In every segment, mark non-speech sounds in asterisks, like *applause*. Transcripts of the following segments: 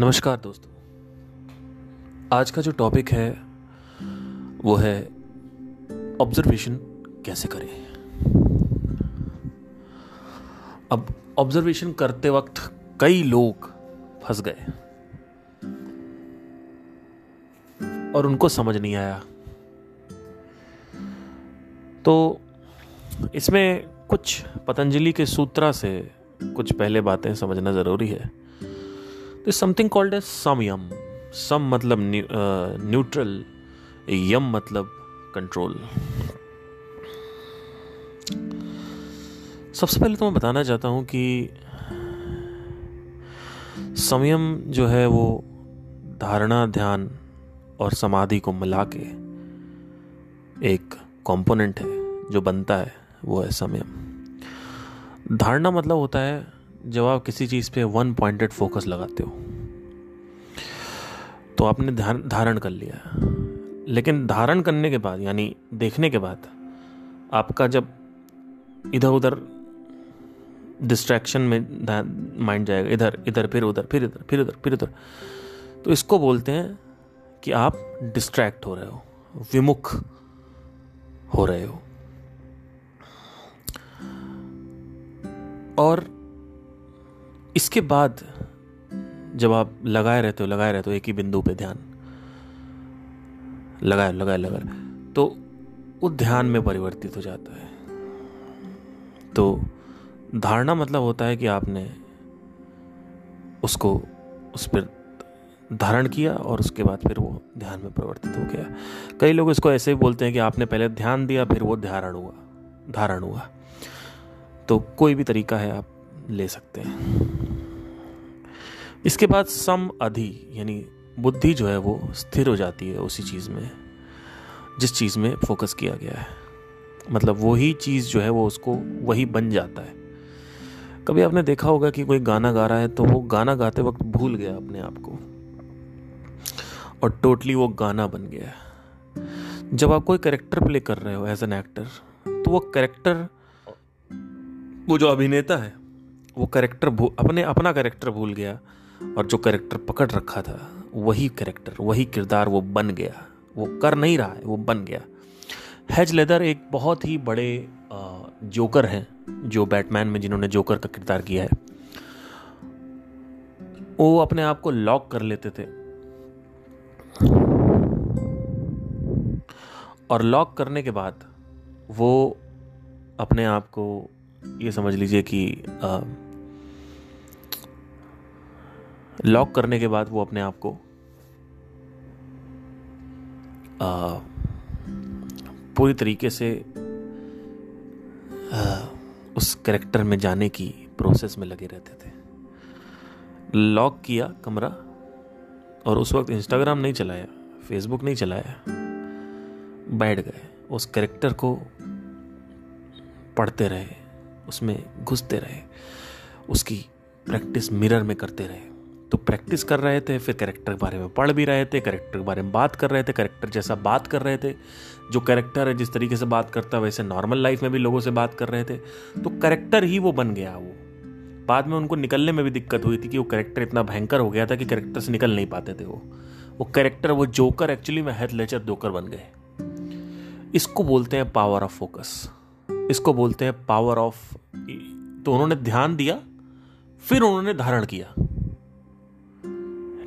नमस्कार दोस्तों। आज का जो टॉपिक है, वो है ऑब्जर्वेशन कैसे करें? अब ऑब्जर्वेशन करते वक्त कई लोग फंस गए। और उनको समझ नहीं आया। तो इसमें कुछ पतंजलि के सूत्रा से कुछ पहले बातें समझना ज़रूरी है। तो समथिंग कॉल्ड एज समयम सम मतलब न्यूट्रल यम मतलब कंट्रोल सबसे पहले तो मैं बताना चाहता हूँ कि संयम जो है वो धारणा, ध्यान और समाधि को मिला के एक कंपोनेंट है जो बनता है, वो है संयम धारणा मतलब होता है जब आप किसी चीज़ पे वन पॉइंटेड फोकस लगाते हो तो आपने ध्यान, धारण कर लिया। लेकिन धारण करने के बाद, यानी देखने के बाद, आपका जब इधर उधर डिस्ट्रैक्शन में माइंड जाएगा, इधर इधर, फिर उधर, फिर इधर, फिर उधर फिर उधर तो इसको बोलते हैं कि आप डिस्ट्रैक्ट हो रहे हो, विमुख हो रहे हो। और इसके बाद जब आप लगाए रहते हो, लगाए रहते हो, एक ही बिंदु पे ध्यान। लगाए लगाए लगाए। तो वो ध्यान में परिवर्तित हो जाता है। तो धारणा मतलब होता है कि आपने उसको, उस पर धारण किया और उसके बाद फिर वो ध्यान में परिवर्तित हो गया। कई लोग इसको ऐसे ही बोलते हैं कि आपने पहले ध्यान दिया, फिर वो धारण हुआ धारण हुआ। तो कोई भी तरीका है, आप ले सकते हैं। इसके बाद सम अधि, यानी बुद्धि जो है वो स्थिर हो जाती है उसी चीज़ में, जिस चीज़ में फोकस किया गया है। मतलब वही चीज़ जो है वो उसको वही बन जाता है। कभी आपने देखा होगा कि कोई गाना गा रहा है तो वो गाना गाते वक्त भूल गया अपने आप को। और टोटली वो गाना बन गया जब आप कोई करेक्टर प्ले कर रहे हो एज एन एक्टर तो वो करेक्टर वो जो अभिनेता है, वो करेक्टर अपने, अपना करेक्टर भूल गया। और जो करेक्टर पकड़ रखा था वही करेक्टर वही किरदार वो बन गया। वो कर नहीं रहा है वो बन गया। हैज़ लेदर एक बहुत ही बड़े जोकर हैं जो बैटमैन में जिन्होंने जोकर का किरदार किया है। वो अपने आप को लॉक कर लेते थे। और लॉक करने के बाद वो अपने आप को ये समझ लीजिए कि आ, लॉक करने के बाद वो अपने आप को पूरी तरीके से आ, उस करेक्टर में जाने की प्रोसेस में लगे रहते थे। लॉक किया कमरा और उस वक्त इंस्टाग्राम नहीं चलाया फेसबुक नहीं चलाया बैठ गए। उस करेक्टर को पढ़ते रहे उसमें घुसते रहे उसकी प्रैक्टिस मिरर में करते रहे। तो प्रैक्टिस कर रहे थे, फिर कैरेक्टर के बारे में पढ़ भी रहे थे कैरेक्टर के बारे में बात कर रहे थे कैरेक्टर जैसा बात कर रहे थे, जो कैरेक्टर है, जिस तरीके से बात करता है वैसे नॉर्मल लाइफ में भी लोगों से बात कर रहे थे तो कैरेक्टर ही वो बन गया वो। बाद में उनको निकलने में भी दिक्कत हुई थी कि वो कैरेक्टर इतना भयंकर हो गया था कि कैरेक्टर से निकल नहीं पाते थे वो। वो कैरेक्टर वो जोकर एक्चुअली में हेथ लेचर जोकर बन गए। इसको बोलते हैं पावर ऑफ़ फोकस इसको बोलते हैं पावर ऑफ़ तो उन्होंने ध्यान दिया, फिर उन्होंने धारण किया।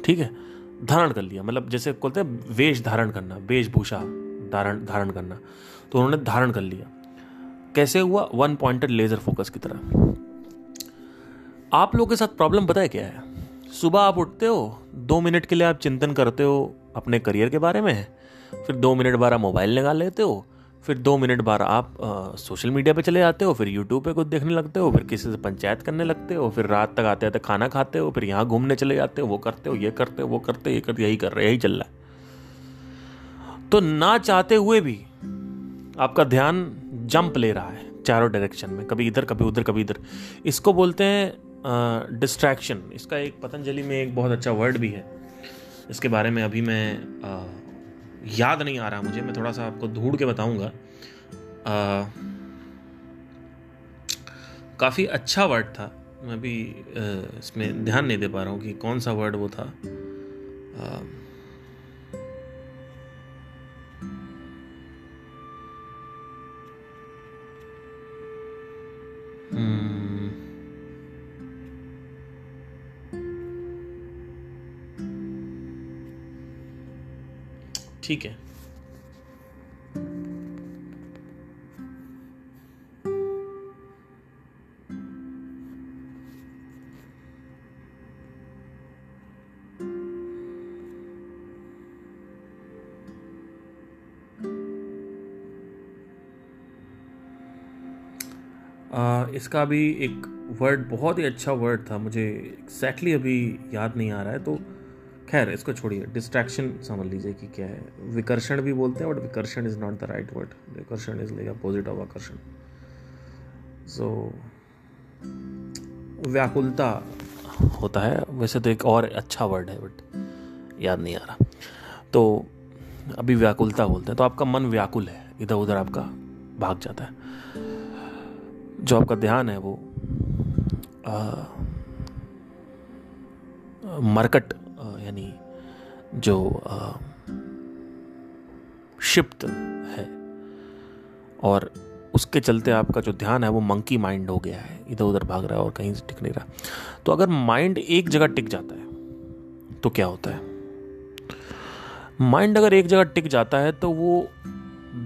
ठीक है? धारण कर लिया। मतलब जैसे बोलते हैं, वेश धारण करना, वेशभूषा धारण धारण करना। तो उन्होंने धारण कर लिया। कैसे हुआ? वन पॉइंटेड लेजर फोकस की तरह। आप लोगों के साथ प्रॉब्लम पता है क्या है? सुबह आप उठते हो, दो मिनट के लिए आप चिंतन करते हो अपने करियर के बारे में, फिर दो मिनट आप मोबाइल निकाल लेते हो फिर दो मिनट बाद आप आ, सोशल मीडिया पे चले जाते हो फिर यूट्यूब पे कुछ देखने लगते हो फिर किसी से पंचायत करने लगते हो फिर रात तक आते आते खाना खाते हो फिर यहाँ घूमने चले जाते हो वो करते हो ये करते हो वो करते हो ये करते यही कर रहे यही चल रहा है। तो ना चाहते हुए भी आपका ध्यान जंप ले रहा है चारों डायरेक्शन में कभी इधर कभी उधर कभी इधर। इसको बोलते हैं डिस्ट्रैक्शन इसका एक पतंजलि में एक बहुत अच्छा वर्ड भी है। इसके बारे में अभी मैं आ, याद नहीं आ रहा मुझे, मैं थोड़ा सा आपको ढूंढ के बताऊँगा। काफ़ी अच्छा वर्ड था। मैं भी इसमें ध्यान नहीं दे पा रहा हूँ कि कौन सा वर्ड वो था। ठीक है। आ, इसका भी एक वर्ड बहुत ही अच्छा वर्ड था मुझे एग्जैक्टली exactly अभी याद नहीं आ रहा है तो खैर इसको छोड़िए डिस्ट्रैक्शन समझ लीजिए कि क्या है। विकर्षण भी बोलते हैं बट विकर्षण is not the right word विकर्षण इज़ लाइक अपोजिट ऑफ़ आकर्षण। सो व्याकुलता होता है। वैसे तो एक और अच्छा वर्ड है बट याद नहीं आ रहा। तो अभी व्याकुलता बोलते हैं तो आपका मन व्याकुल है इधर उधर आपका भाग जाता है। जो आपका ध्यान है वो आ, मरकट यानी जो शिप्त है। और उसके चलते आपका जो ध्यान है वो मंकी माइंड हो गया है। इधर उधर भाग रहा है और कहीं से टिक नहीं रहा। तो अगर माइंड एक जगह टिक जाता है तो क्या होता है? माइंड अगर एक जगह टिक जाता है तो वो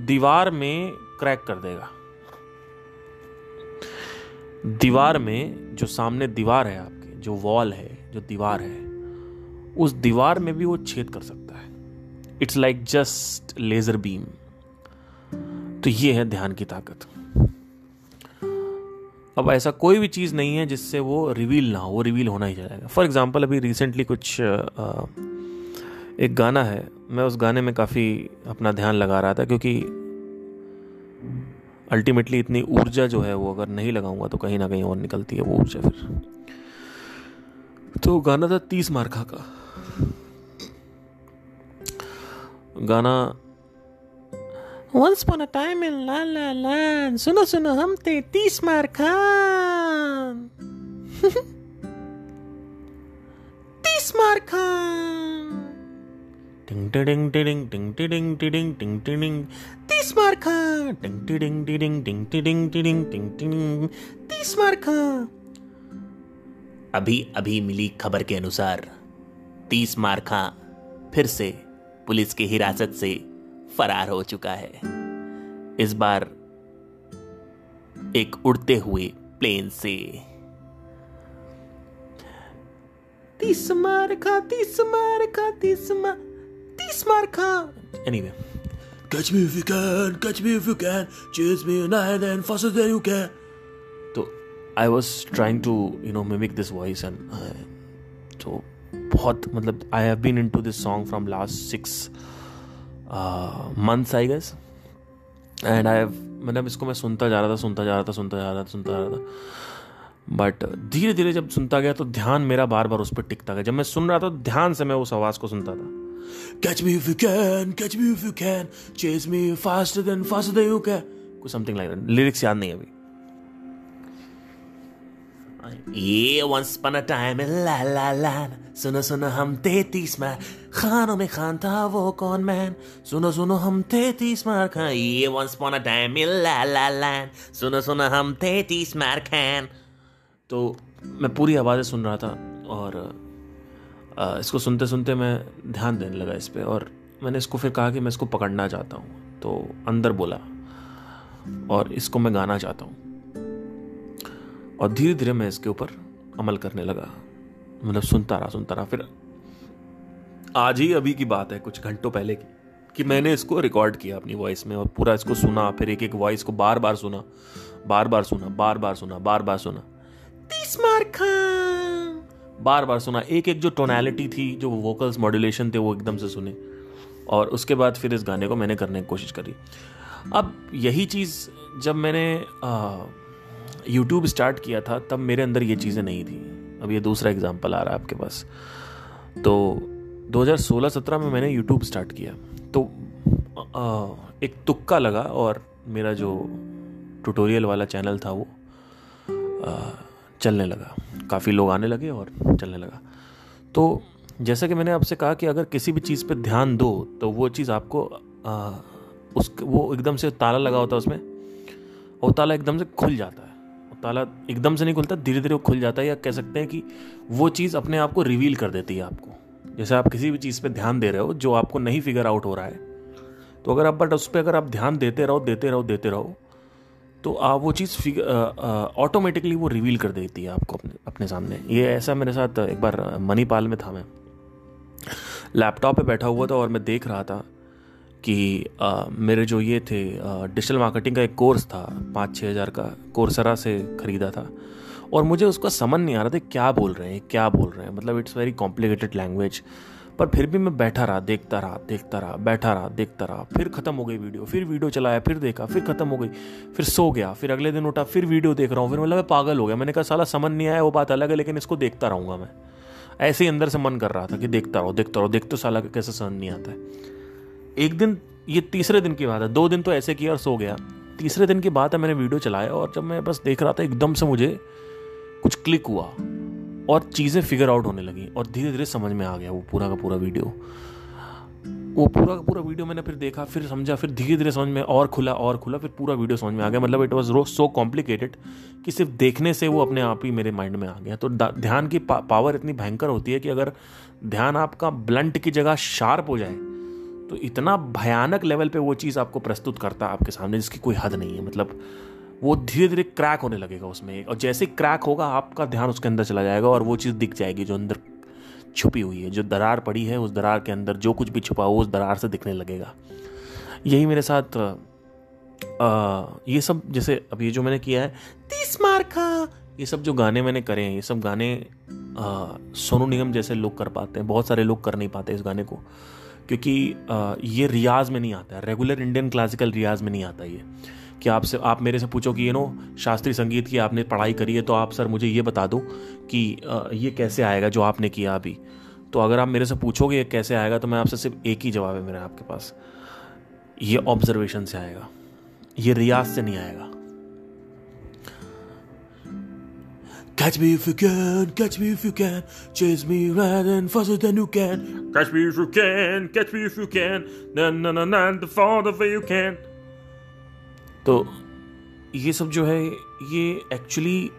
दीवार में क्रैक कर देगा। दीवार में जो सामने दीवार है आपके, जो वॉल है, जो दीवार है उस दीवार में भी वो छेद कर सकता है। It's like just laser beam तो ये है ध्यान की ताकत। अब ऐसा कोई भी चीज़ नहीं है जिससे वो रिवील ना हो, वो रिवील होना ही जाएगा। फॉर एग्ज़ाम्पल अभी रिसेंटली कुछ एक गाना है। मैं उस गाने में काफ़ी अपना ध्यान लगा रहा था क्योंकि अल्टीमेटली इतनी ऊर्जा जो है वो अगर नहीं लगाऊँगा तो कहीं ना कहीं और निकलती है वो ऊर्जा फिर। तो गाना था तीस मार्का का। गाना Once upon a time in La La Land सुनो सुनो हम थे तीस मार खान तीस मार खान टिंग टिडिंग टिडिंग टिंग टिडिंग टिडिंग टिंग टिडिंग तीस मार खान टिंग टिडिंग टिडिंग टिंग टिडिंग टिडिंग टिंग टिडिंग तीस मार खान अभी अभी मिली खबर के अनुसार तीस मार खां फिर से पुलिस की हिरासत से फरार हो चुका है। इस बार एक उड़ते हुए प्लेन से। तीस मार खा तीस मार खा तीस मार तीस मार खा। Anyway Catch me if you can, catch me if you can, chase me night and faster than you can. तो I was trying to you know mimic this voice and तो बहुत मतलब I have been into this song from last six months I guess and I मतलब इसको मैं सुनता जा रहा था सुनता जा रहा था सुनता जा रहा था सुनता जा रहा था। बट धीरे धीरे जब सुनता गया तो ध्यान मेरा बार बार उस पर टिकता गया। जब मैं सुन रहा था ध्यान से मैं उस आवाज़ को सुनता था। Catch me if you can, catch me if you can, chase me faster than faster than you can. कुछ समथिंग लाइक दैट लिरिक्स याद नहीं अभी। ये once upon time la la la सुनो सुनो हम तैतीस में खानों में खान था वो कौन मैन सुनो सुनो हम तैतीस मार खान ये once upon time la la la सुनो सुनो हम तैतीस मार खान तो मैं पूरी आवाज़ें सुन रहा था और इसको सुनते सुनते मैं ध्यान देने लगा इस पर और मैंने इसको फिर कहा कि मैं इसको पकड़ना चाहता हूँ। तो अंदर बोला और इसको मैं गाना चाहता हूँ। और धीरे धीरे मैं इसके ऊपर अमल करने लगा। मतलब सुनता रहा सुनता रहा। फिर आज ही अभी की बात है, कुछ घंटों पहले की, कि मैंने इसको रिकॉर्ड किया अपनी वॉइस में और पूरा इसको सुना, फिर एक एक वॉइस को बार बार सुना बार बार सुना बार बार सुना बार बार सुना। तीस मार बार बार सुना। एक एक जो टोनैलिटी थी, जो वोकल्स मॉड्यूलेशन थे, वो एकदम से सुने। और उसके बाद फिर इस गाने को मैंने करने की कोशिश करी। अब यही चीज़ जब मैंने यूट्यूब स्टार्ट किया था तब मेरे अंदर ये चीज़ें नहीं थी। अब ये दूसरा एग्ज़ाम्पल आ रहा है आपके पास। तो 2016-17 में मैंने यूट्यूब स्टार्ट किया। तो आ, एक तुक्का लगा और मेरा जो ट्यूटोरियल वाला चैनल था वो चलने लगा। काफ़ी लोग आने लगे और चलने लगा। तो जैसा कि मैंने आपसे कहा कि अगर किसी भी चीज़ पर ध्यान दो तो वो चीज़ आपको आ, उस वो एकदम से ताला लगा होता है उसमें और ताला एकदम से खुल जाता है। ताला एकदम से नहीं खुलता धीरे धीरे वो खुल जाता है या कह सकते हैं कि वो चीज़ अपने आप को रिवील कर देती है आपको। जैसे आप किसी भी चीज़ पे ध्यान दे रहे हो, जो आपको नहीं फिगर आउट हो रहा है तो अगर आप, बट उस पर अगर आप ध्यान देते रहो देते रहो देते रहो तो आप वो चीज़ ऑटोमेटिकली वो रिवील कर देती है आपको अपने अपने सामने। ये ऐसा मेरे साथ एक बार मणिपाल में था मैं। लैपटॉप पे बैठा हुआ था और मैं देख रहा था कि आ, मेरे जो ये थे डिजिटल मार्केटिंग का एक कोर्स था पाँच छः हज़ार का कोर्सरा से ख़रीदा था। और मुझे उसका समझ नहीं आ रहा था क्या बोल रहे हैं क्या बोल रहे हैं। मतलब इट्स वेरी कॉम्प्लिकेटेड लैंग्वेज पर फिर भी मैं बैठा रहा देखता रहा देखता रहा बैठा रहा देखता रहा। फिर ख़त्म हो गई वीडियो फिर वीडियो चलाया फिर देखा फिर ख़त्म हो गई। फिर सो गया फिर अगले दिन उठा फिर वीडियो देख रहा हूँ। फिर मतलब मैं पागल हो गया। मैंने कहा साला समझ नहीं आया वो बात अलग है लेकिन इसको देखता रहूँगा मैं। ऐसे ही अंदर से मन कर रहा था कि देखता रहो देखता रहो देखते साला कैसे समझ नहीं आता है। एक दिन ये तीसरे दिन की बात है। दो दिन तो ऐसे किया और सो गया। तीसरे दिन की बात है मैंने वीडियो चलाया और जब मैं बस देख रहा था एकदम से मुझे कुछ क्लिक हुआ और चीज़ें फिगर आउट होने लगी और धीरे धीरे समझ में आ गया वो पूरा का पूरा वीडियो। वो पूरा का पूरा वीडियो मैंने फिर देखा फिर समझा फिर धीरे धीरे समझ में और खुला और खुला फिर पूरा वीडियो समझ में आ गया। मतलब इट वॉज़ रोज सो कॉम्प्लिकेटेड कि सिर्फ़ देखने से वो अपने आप ही मेरे माइंड में आ गया। तो ध्यान की पा, पावर इतनी भयंकर होती है कि अगर ध्यान आपका ब्लंट की जगह शार्प हो जाए तो इतना भयानक लेवल पे वो चीज़ आपको प्रस्तुत करता है आपके सामने जिसकी कोई हद नहीं है। मतलब वो धीरे धीरे क्रैक होने लगेगा उसमें। और जैसे क्रैक होगा आपका ध्यान उसके अंदर चला जाएगा और वो चीज़ दिख जाएगी जो अंदर छुपी हुई है जो दरार पड़ी है उस दरार के अंदर जो कुछ भी छुपा हो उस दरार से दिखने लगेगा। यही मेरे साथ आ, ये सब जैसे अब ये जो मैंने किया है तीस मार खा! ये सब जो गाने मैंने करे हैं ये सब गाने सोनू निगम जैसे लोग कर पाते हैं बहुत सारे लोग कर नहीं पाते इस गाने को। क्योंकि ये रियाज में नहीं आता है। रेगुलर इंडियन क्लासिकल रियाज में नहीं आता ये। कि आपसे आप मेरे से पूछो कि ये नो शास्त्रीय संगीत की आपने पढ़ाई करी है तो आप सर मुझे ये बता दो कि ये कैसे आएगा जो आपने किया अभी? तो अगर आप मेरे से पूछोगे ये कैसे आएगा तो मैं आपसे सिर्फ़ एक ही जवाब है मेरा आपके पास। ये ऑब्जर्वेशन से आएगा। ये रियाज से नहीं आएगा। Catch me if you can, catch me if you can, chase me right and faster than you can. Catch me if you can, catch me if you can, na na na na the farther you can. तो ये सब जो है ये actually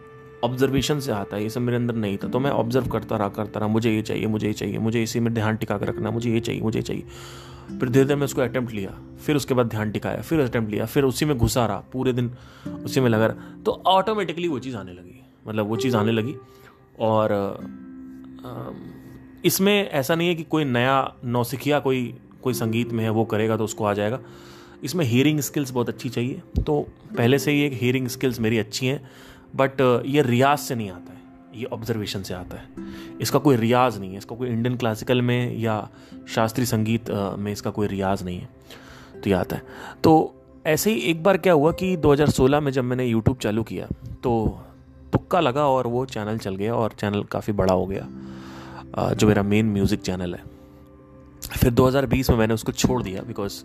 observation से आता है। ये सब मेरे अंदर नहीं था। तो मैं ऑब्ज़र्व करता रहा करता रहा। मुझे ये चाहिए मुझे ये चाहिए मुझे इसी में ध्यान टिका कर रखना मुझे ये चाहिए मुझे ये चाहिए। फिर धीरे धीरे मैं उसको अटैम्प्ट लिया। फिर उसके बाद ध्यान टिकाया फिर अटैम्प्ट लिया फिर उसी में घुसा रहा। पूरे दिन उसी में लगा रहा। तो ऑटोमेटिकली वो चीज़ आने लगी। मतलब वो चीज़ आने लगी। और इसमें ऐसा नहीं है कि कोई नया नौसिखिया कोई कोई संगीत में है, वो करेगा तो उसको आ जाएगा। इसमें हियरिंग स्किल्स बहुत अच्छी चाहिए। तो पहले से ही एक हियरिंग स्किल्स मेरी अच्छी हैं बट ये रियाज से नहीं आता है। ये ऑब्जर्वेशन से आता है। इसका कोई रियाज नहीं है। इसका कोई इंडियन क्लासिकल में या शास्त्रीय संगीत में इसका कोई रियाज नहीं है। तो ये आता है। तो ऐसे ही एक बार क्या हुआ कि 2016 में जब मैंने यूट्यूब चालू किया तो तुक्का लगा और वो चैनल चल गया और चैनल काफ़ी बड़ा हो गया जो मेरा मेन म्यूज़िक चैनल है। फिर 2020 में मैंने उसको छोड़ दिया बिकॉज़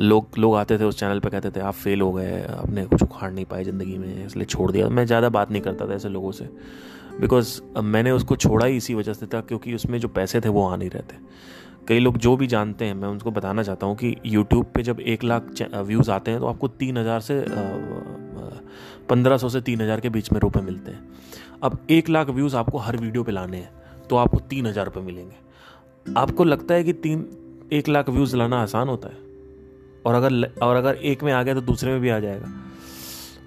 लोग लोग आते थे उस चैनल पे, कहते थे, आप फेल हो गए, आपने कुछ उखाड़ नहीं पाए ज़िंदगी में, इसलिए छोड़ दिया। मैं ज़्यादा बात नहीं करता था ऐसे लोगों से। बिकॉज़ मैंने उसको छोड़ा ही इसी वजह से था क्योंकि उसमें जो पैसे थे वो आ नहीं रहते कई लोग जो भी जानते हैं, मैं उनको बताना चाहता हूँ कि यूट्यूब पे जब एक लाख व्यूज़ आते हैं तो आपको तीन हज़ार से पंद्रह सौ से तीन हज़ार के बीच में रुपए मिलते हैं। अब एक लाख व्यूज़ आपको हर वीडियो पे लाने हैं तो आपको तीन हज़ार रुपये मिलेंगे। आपको लगता है कि तीन, एक लाख व्यूज़ लाना आसान होता है? और अगर और अगर एक में आ गया तो दूसरे में भी आ जाएगा।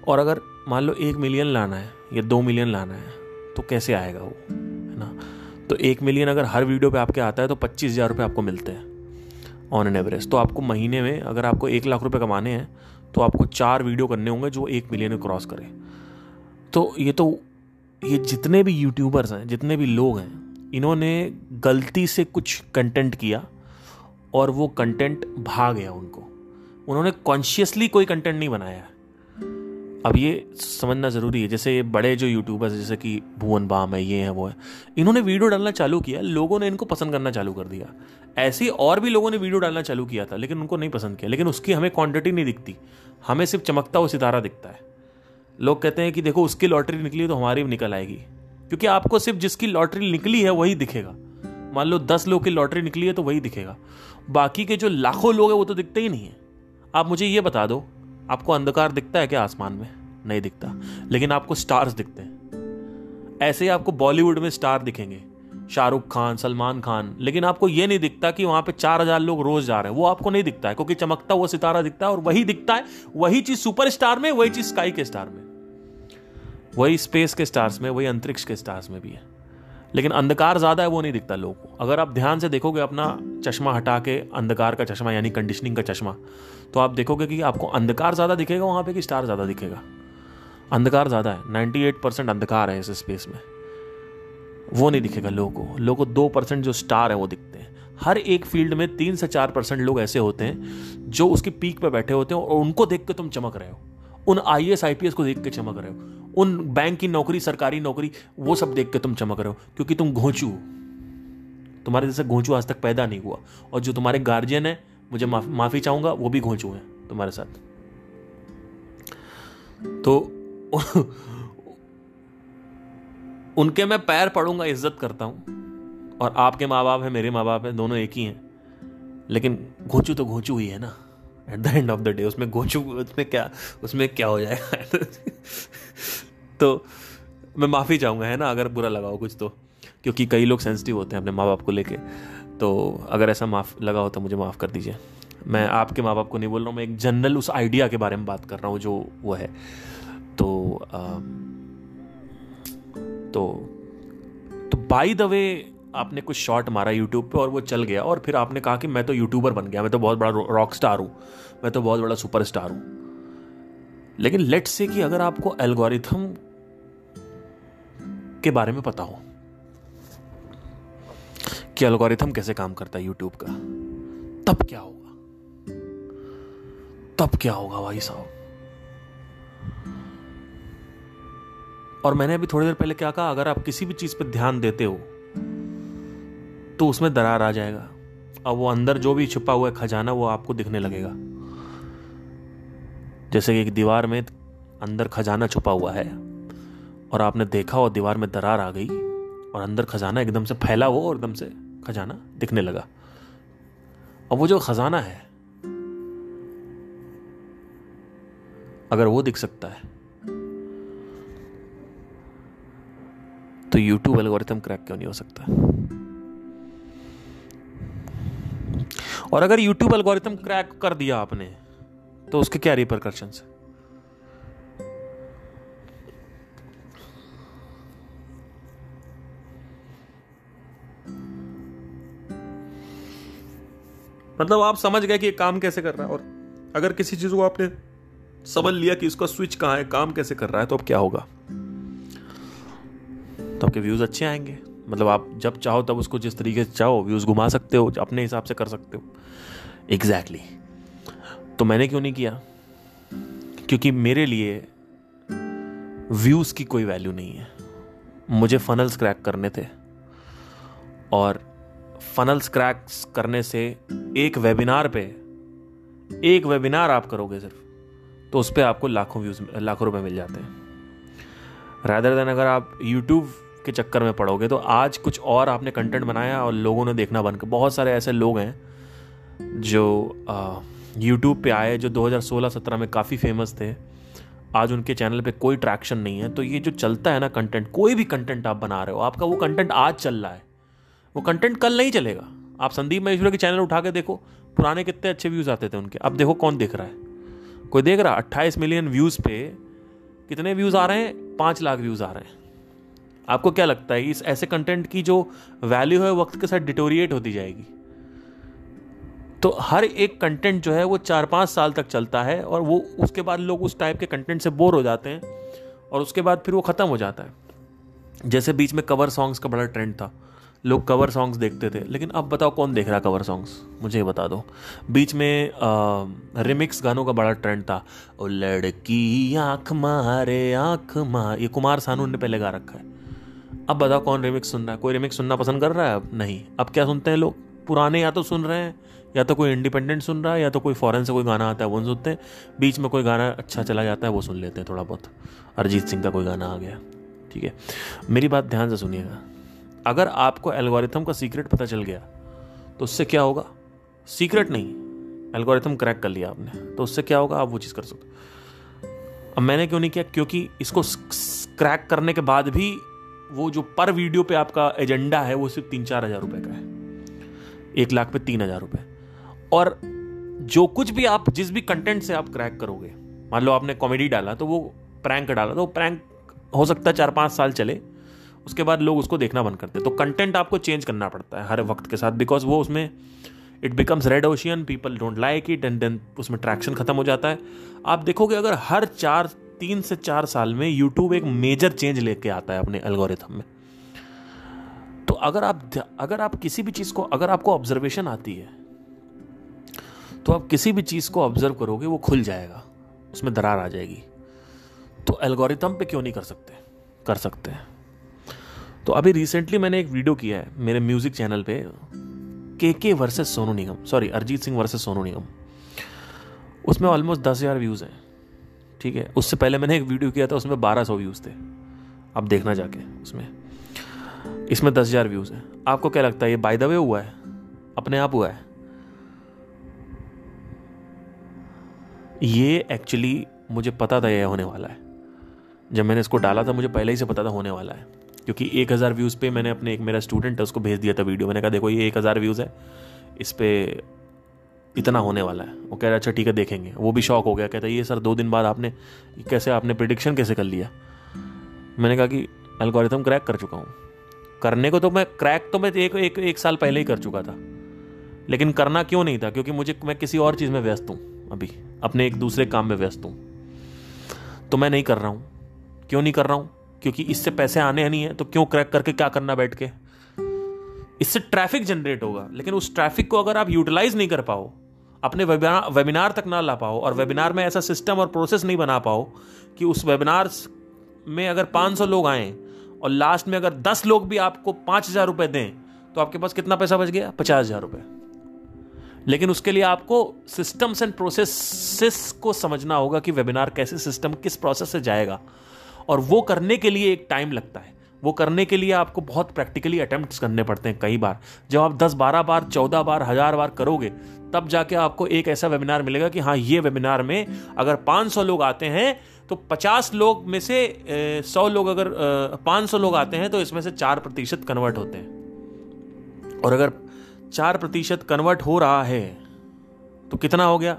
और अगर मान लो एक मिलियन लाना है या दो मिलियन लाना है तो कैसे आएगा वो, है ना? तो एक मिलियन अगर हर वीडियो पे आपके आता है तो पच्चीस हज़ार रुपये आपको मिलते हैं ऑन एन एवरेज तो आपको महीने में अगर आपको एक लाख रुपये कमाने हैं तो आपको चार वीडियो करने होंगे जो एक मिलियन क्रॉस करें। तो ये तो ये जितने भी यूट्यूबर्स हैं, जितने भी लोग हैं, इन्होंने गलती से कुछ कंटेंट किया और वो कंटेंट भाग गया उनको। उन्होंने कॉन्शियसली कोई कंटेंट नहीं बनाया। अब ये समझना ज़रूरी है, जैसे ये बड़े जो यूट्यूबर्स जैसे कि भुवन बाम है, ये है, वो है, इन्होंने वीडियो डालना चालू किया, लोगों ने इनको पसंद करना चालू कर दिया। ऐसे और भी लोगों ने वीडियो डालना चालू किया था, लेकिन उनको नहीं पसंद किया, लेकिन उसकी हमें क्वांटिटी नहीं दिखती। हमें सिर्फ़ चमकता हुआ सितारा दिखता है। लोग कहते हैं कि देखो, उसकी लॉटरी निकली तो हमारी भी निकल आएगी। क्योंकि आपको सिर्फ़ जिसकी लॉटरी निकली है, वही दिखेगा। मान लो दस लोग की लॉटरी निकली है तो वही दिखेगा। बाकी के जो लाखों लोग हैं, वो तो दिखते ही नहीं है। आप मुझे ये बता दो आपको अंधकार दिखता है क्या आसमान में? नहीं दिखता। लेकिन आपको स्टार्स दिखते हैं। ऐसे ही आपको बॉलीवुड में स्टार दिखेंगे। शाहरुख खान, सलमान खान। लेकिन आपको ये नहीं दिखता कि वहाँ पे चार हज़ार लोग रोज जा रहे हैं। वो आपको नहीं दिखता है, क्योंकि चमकता हुआ सितारा दिखता है और वही दिखता है, वही चीज़ सुपर स्टार में, वही चीज़ स्काई के स्टार में। वही स्पेस के स्टार्स में, वही अंतरिक्ष के स्टार्स में भी है। लेकिन अंधकार ज़्यादा है, वो नहीं दिखता लोगों को। अगर आप ध्यान से देखोगे अपना चश्मा हटा के, अंधकार का चश्मा, यानी कंडीशनिंग का चश्मा तो आप देखोगे कि आपको अंधकार ज़्यादा दिखेगा, वहाँ पे कि स्टार ज़्यादा दिखेगा। अंधकार ज़्यादा है 98 परसेंट अंधकार है इस स्पेस में। वो नहीं दिखेगा लोगों को। लोगों को दो परसेंट जो स्टार है वो दिखते हैं। हर एक फ़ील्ड में तीन से चार परसेंट लोग ऐसे होते हैं, जो उसकी पीक पर बैठे होते हैं और उनको देख के तुम चमक रहे हो। उन आई एस को देख के चमक रहे हो। उन बैंक की नौकरी, सरकारी नौकरी, वो सब देख के तुम चमक रहे हो, क्योंकि तुम घोंचू तुम्हारे जैसे घोंचू आज तक पैदा नहीं हुआ। और जो तुम्हारे गार्जियन है मुझे माफ़ी माफ़ी चाहूँगा, वो भी घोंचू हैं तुम्हारे साथ। तो *laughs* उनके मैं पैर पड़ूँगा इज़्ज़त करता हूँ, और आपके माँ बाप है, मेरे माँ बाप है, दोनों एक ही हैं। लेकिन घोचू तो घोचू ही है ना at the end of the day उसमें घोचू, उसमें क्या उसमें क्या हो जाएगा? *laughs* तो मैं माफ़ी चाहूँगा, है ना, अगर बुरा लगाओ कुछ तो। क्योंकि कई लोग सेंसिटिव होते हैं अपने माँ बाप को लेके। तो अगर ऐसा माफ़ लगा हो तो मुझे माफ़ कर दीजिए। मैं आपके माँ बाप को नहीं बोल रहा हूँ मैं एक जनरल उस आइडिया के बारे में बात कर रहा हूँ जो वो है। तो आ, तो तो बाई द वे आपने कुछ शॉट मारा यूट्यूब पे और वो चल गया और फिर आपने कहा कि मैं तो यूट्यूबर बन गया मैं तो बहुत बड़ा रॉक स्टार हूँ मैं तो बहुत बड़ा सुपर स्टार हूँ। लेकिन लेट से कि अगर आपको एल्गोरिथम के बारे में पता हो कि एल्गोरिथम कैसे काम करता है यूट्यूब का? तब क्या होगा? तब क्या होगा भाई साहब? और मैंने अभी थोड़ी देर पहले क्या कहा, अगर आप किसी भी चीज़ पर ध्यान देते हो तो उसमें दरार आ जाएगा। और वो अंदर जो भी छुपा हुआ है खजाना, वो आपको दिखने लगेगा। जैसे कि एक दीवार में अंदर खजाना छुपा हुआ है, और आपने देखा और दीवार में दरार आ गई, और अंदर खजाना एकदम से फैला हो, और एकदम से खजाना दिखने लगा। और वो जो खजाना है, अगर वो दिख सकता है तो यूट्यूब एल्गोरिथम क्रैक क्यों नहीं हो सकता? और अगर यूट्यूब एल्गोरिथम क्रैक कर दिया आपने तो उसके क्या रिपरकशन है? मतलब आप समझ गए कि ये काम कैसे कर रहा है, और अगर किसी चीज़ को आपने समझ लिया कि इसका स्विच कहाँ है, काम कैसे कर रहा है तो अब क्या होगा? तो आपके व्यूज़ अच्छे आएँगे। मतलब आप जब चाहो तब उसको जिस तरीके से चाहो व्यूज़ घुमा सकते हो, अपने हिसाब से कर सकते हो। Exactly exactly. तो मैंने क्यों नहीं किया? क्योंकि मेरे लिए व्यूज़ की कोई वैल्यू नहीं है। मुझे फनल्स क्रैक करने थे। और फनल्स क्रैक करने से एक वेबिनार पे, एक वेबिनार आप करोगे सिर्फ़ तो उस पर आपको लाखों व्यूज़ लाखों रुपए मिल जाते हैं। रादर देन अगर आप यूट्यूब के चक्कर में पड़ोगे तो आज कुछ और आपने कंटेंट बनाया और लोगों ने देखना बंद कर, बहुत सारे ऐसे लोग हैं जो यूट्यूब पे आए, जो 2016-17 में काफ़ी फ़ेमस थे। आज उनके चैनल पे कोई ट्रैक्शन नहीं है। तो ये जो चलता है ना कंटेंट कोई भी कंटेंट आप बना रहे हो, आपका वो कंटेंट आज चल रहा है। वो कंटेंट कल नहीं चलेगा। आप संदीप महेश्वरी के चैनल उठा के देखो, पुराने कितने अच्छे व्यूज़ आते थे उनके। अब देखो कौन देख रहा है। कोई देख रहा, अट्ठाईस मिलियन व्यूज़ पे कितने व्यूज़ आ रहे हैं? पाँच लाख व्यूज़ आ रहे हैं। आपको क्या लगता है, इस ऐसे कंटेंट की जो वैल्यू है, वक्त के साथ डिटोरिएट होती जाएगी? तो हर एक कंटेंट जो है, वो चार पाँच साल तक चलता है और वो उसके बाद लोग उस टाइप के कंटेंट से बोर हो जाते हैं और उसके बाद फिर वो ख़त्म हो जाता है। जैसे बीच में कवर सॉन्ग्स का बड़ा ट्रेंड था। लोग कवर सॉन्ग्स देखते थे। लेकिन अब बताओ कौन देख रहा कवर सॉन्ग्स मुझे बता दो। बीच में रिमिक्स गानों का बड़ा ट्रेंड था। ओ, लड़की आँख मारे, आँख मार ये कुमार सानू ने पहले गा रखा है। अब बताओ कौन रिमिक्स सुन रहा है? कोई रिमिक्स सुनना पसंद कर रहा है? अब नहीं। अब क्या सुनते हैं लोग? पुराने या तो सुन रहे हैं, या तो कोई इंडिपेंडेंट सुन रहा है, या तो कोई फॉरेन से कोई गाना आता है, वो सुनते हैं। बीच में कोई गाना अच्छा चला जाता है, वो सुन लेते हैं थोड़ा बहुत। अरिजीत सिंह का कोई गाना आ गया। ठीक है। मेरी बात ध्यान से सुनिएगा। अगर आपको एल्गोरिथम का सीक्रेट पता चल गया तो उससे क्या होगा? सीक्रेट नहीं एल्गोरिथम क्रैक कर लिया आपने तो उससे क्या होगा? आप वो चीज़ कर सकते अब मैंने क्यों नहीं किया? क्योंकि इसको क्रैक करने के बाद भी वो जो पर वीडियो पे आपका एजेंडा है, वो सिर्फ़ तीन चार हज़ार रुपए का है। एक लाख पे तीन हज़ार रुपए। और जो कुछ भी आप, जिस भी कंटेंट से आप क्रैक करोगे, मान लो आपने कॉमेडी डाला तो वो प्रैंक डाला तो प्रैंक हो सकता है चार पाँच साल चले उसके बाद लोग उसको देखना बंद करते हैं। तो कंटेंट आपको चेंज करना पड़ता है हर वक्त के साथ बिकॉज़ वो उसमें it becomes red ocean people don't like it and then उसमें ट्रैक्शन खत्म हो जाता है। आप देखोगे अगर हर चार, तीन से चार साल में यूट्यूब एक मेजर चेंज लेके आता है अपने एल्गोरिथम में। तो अगर आप अगर आप किसी भी चीज़ को, अगर आपको ऑब्जर्वेशन आती है तो आप किसी भी चीज़ को ऑब्ज़र्व करोगे, वो खुल जाएगा, उसमें दरार आ जाएगी। तो एल्गोरिथम पे क्यों नहीं कर सकते? कर सकते हैं। तो अभी रिसेंटली मैंने एक वीडियो किया है मेरे म्यूज़िक चैनल पे K K versus Sonu Nigam. Sorry Arijit Singh versus Sonu Nigam. उसमें ऑलमोस्ट दस हज़ार व्यूज़ हैं। ठीक है? उससे पहले मैंने एक वीडियो किया था, उसमें बारह सौ व्यूज़ थे। अब देखना जाके उसमें। इसमें दस हज़ार व्यूज़ हैं। आपको क्या लगता है, ये बाय द वे हुआ है? अपने आप हुआ है? ये एक्चुअली मुझे पता था ये होने वाला है। जब मैंने इसको डाला था, मुझे पहले ही से पता था होने वाला है। क्योंकि एक हज़ार व्यूज़ पे मैंने अपने एक मेरा स्टूडेंट है उसको भेज दिया था वीडियो मैंने कहा देखो ये एक हज़ार व्यूज़ है इस पर इतना होने वाला है। वो कह रहा अच्छा ठीक है देखेंगे। वो भी शौक हो गया कहता ये सर दो दिन बाद आपने कैसे आपने प्रिडिक्शन कैसे कर लिया? मैंने कहा कि एल्गोरिथम क्रैक कर चुका हूँ। करने को तो मैं क्रैक तो मैं एक, एक एक साल पहले ही कर चुका था। लेकिन करना क्यों नहीं था? क्योंकि मुझे मैं किसी और चीज़ में व्यस्त हूँ अभी। अपने एक दूसरे काम में व्यस्त हूँ। तो मैं नहीं कर रहा हूँ। क्यों नहीं कर रहा हूँ? क्योंकि इससे पैसे आने नहीं है तो क्यों क्रैक करके क्या करना बैठ के? इससे ट्रैफ़िक जनरेट होगा, लेकिन उस ट्रैफ़िक को अगर आप यूटिलाइज नहीं कर पाओ, अपने वेबिनार तक ना ला पाओ, और वेबिनार में ऐसा सिस्टम और प्रोसेस नहीं बना पाओ, कि उस वेबिनार में अगर 500 लोग आए, और लास्ट में अगर 10 लोग भी आपको पाँच हज़ार रुपए दें तो आपके पास कितना पैसा बच गया? पचास हज़ार रुपए। लेकिन उसके लिए आपको सिस्टम्स एंड प्रोसेस को समझना होगा कि वेबिनार कैसे सिस्टम किस प्रोसेस से जाएगा। और वो करने के लिए एक टाइम लगता है। वो करने के लिए आपको बहुत प्रैक्टिकली अटेम्प्ट करने पड़ते हैं कई बार। जब आप 10 12 बार 14 बार, हज़ार बार करोगे, तब जाके आपको एक ऐसा वेबिनार मिलेगा कि हाँ ये वेबिनार में अगर 500 लोग आते हैं तो 50 लोग में से 100 लोग अगर 500 लोग आते हैं तो इसमें से चार प्रतिशत कन्वर्ट होते हैं। और अगर चार प्रतिशत कन्वर्ट हो रहा है तो कितना हो गया?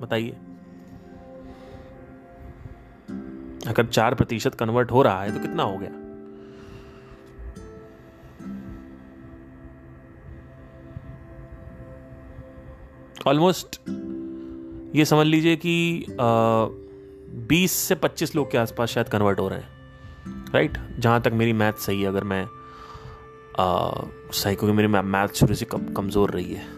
बताइए। अगर चार प्रतिशत कन्वर्ट हो रहा है तो कितना हो गया? ऑलमोस्ट ये समझ लीजिए कि बीस से पच्चीस लोग के आसपास शायद कन्वर्ट हो रहे हैं राइट जहाँ तक मेरी मैथ सही है, अगर मैं सही, क्योंकि मेरी मैथ शुरू से कम, कमज़ोर रही है।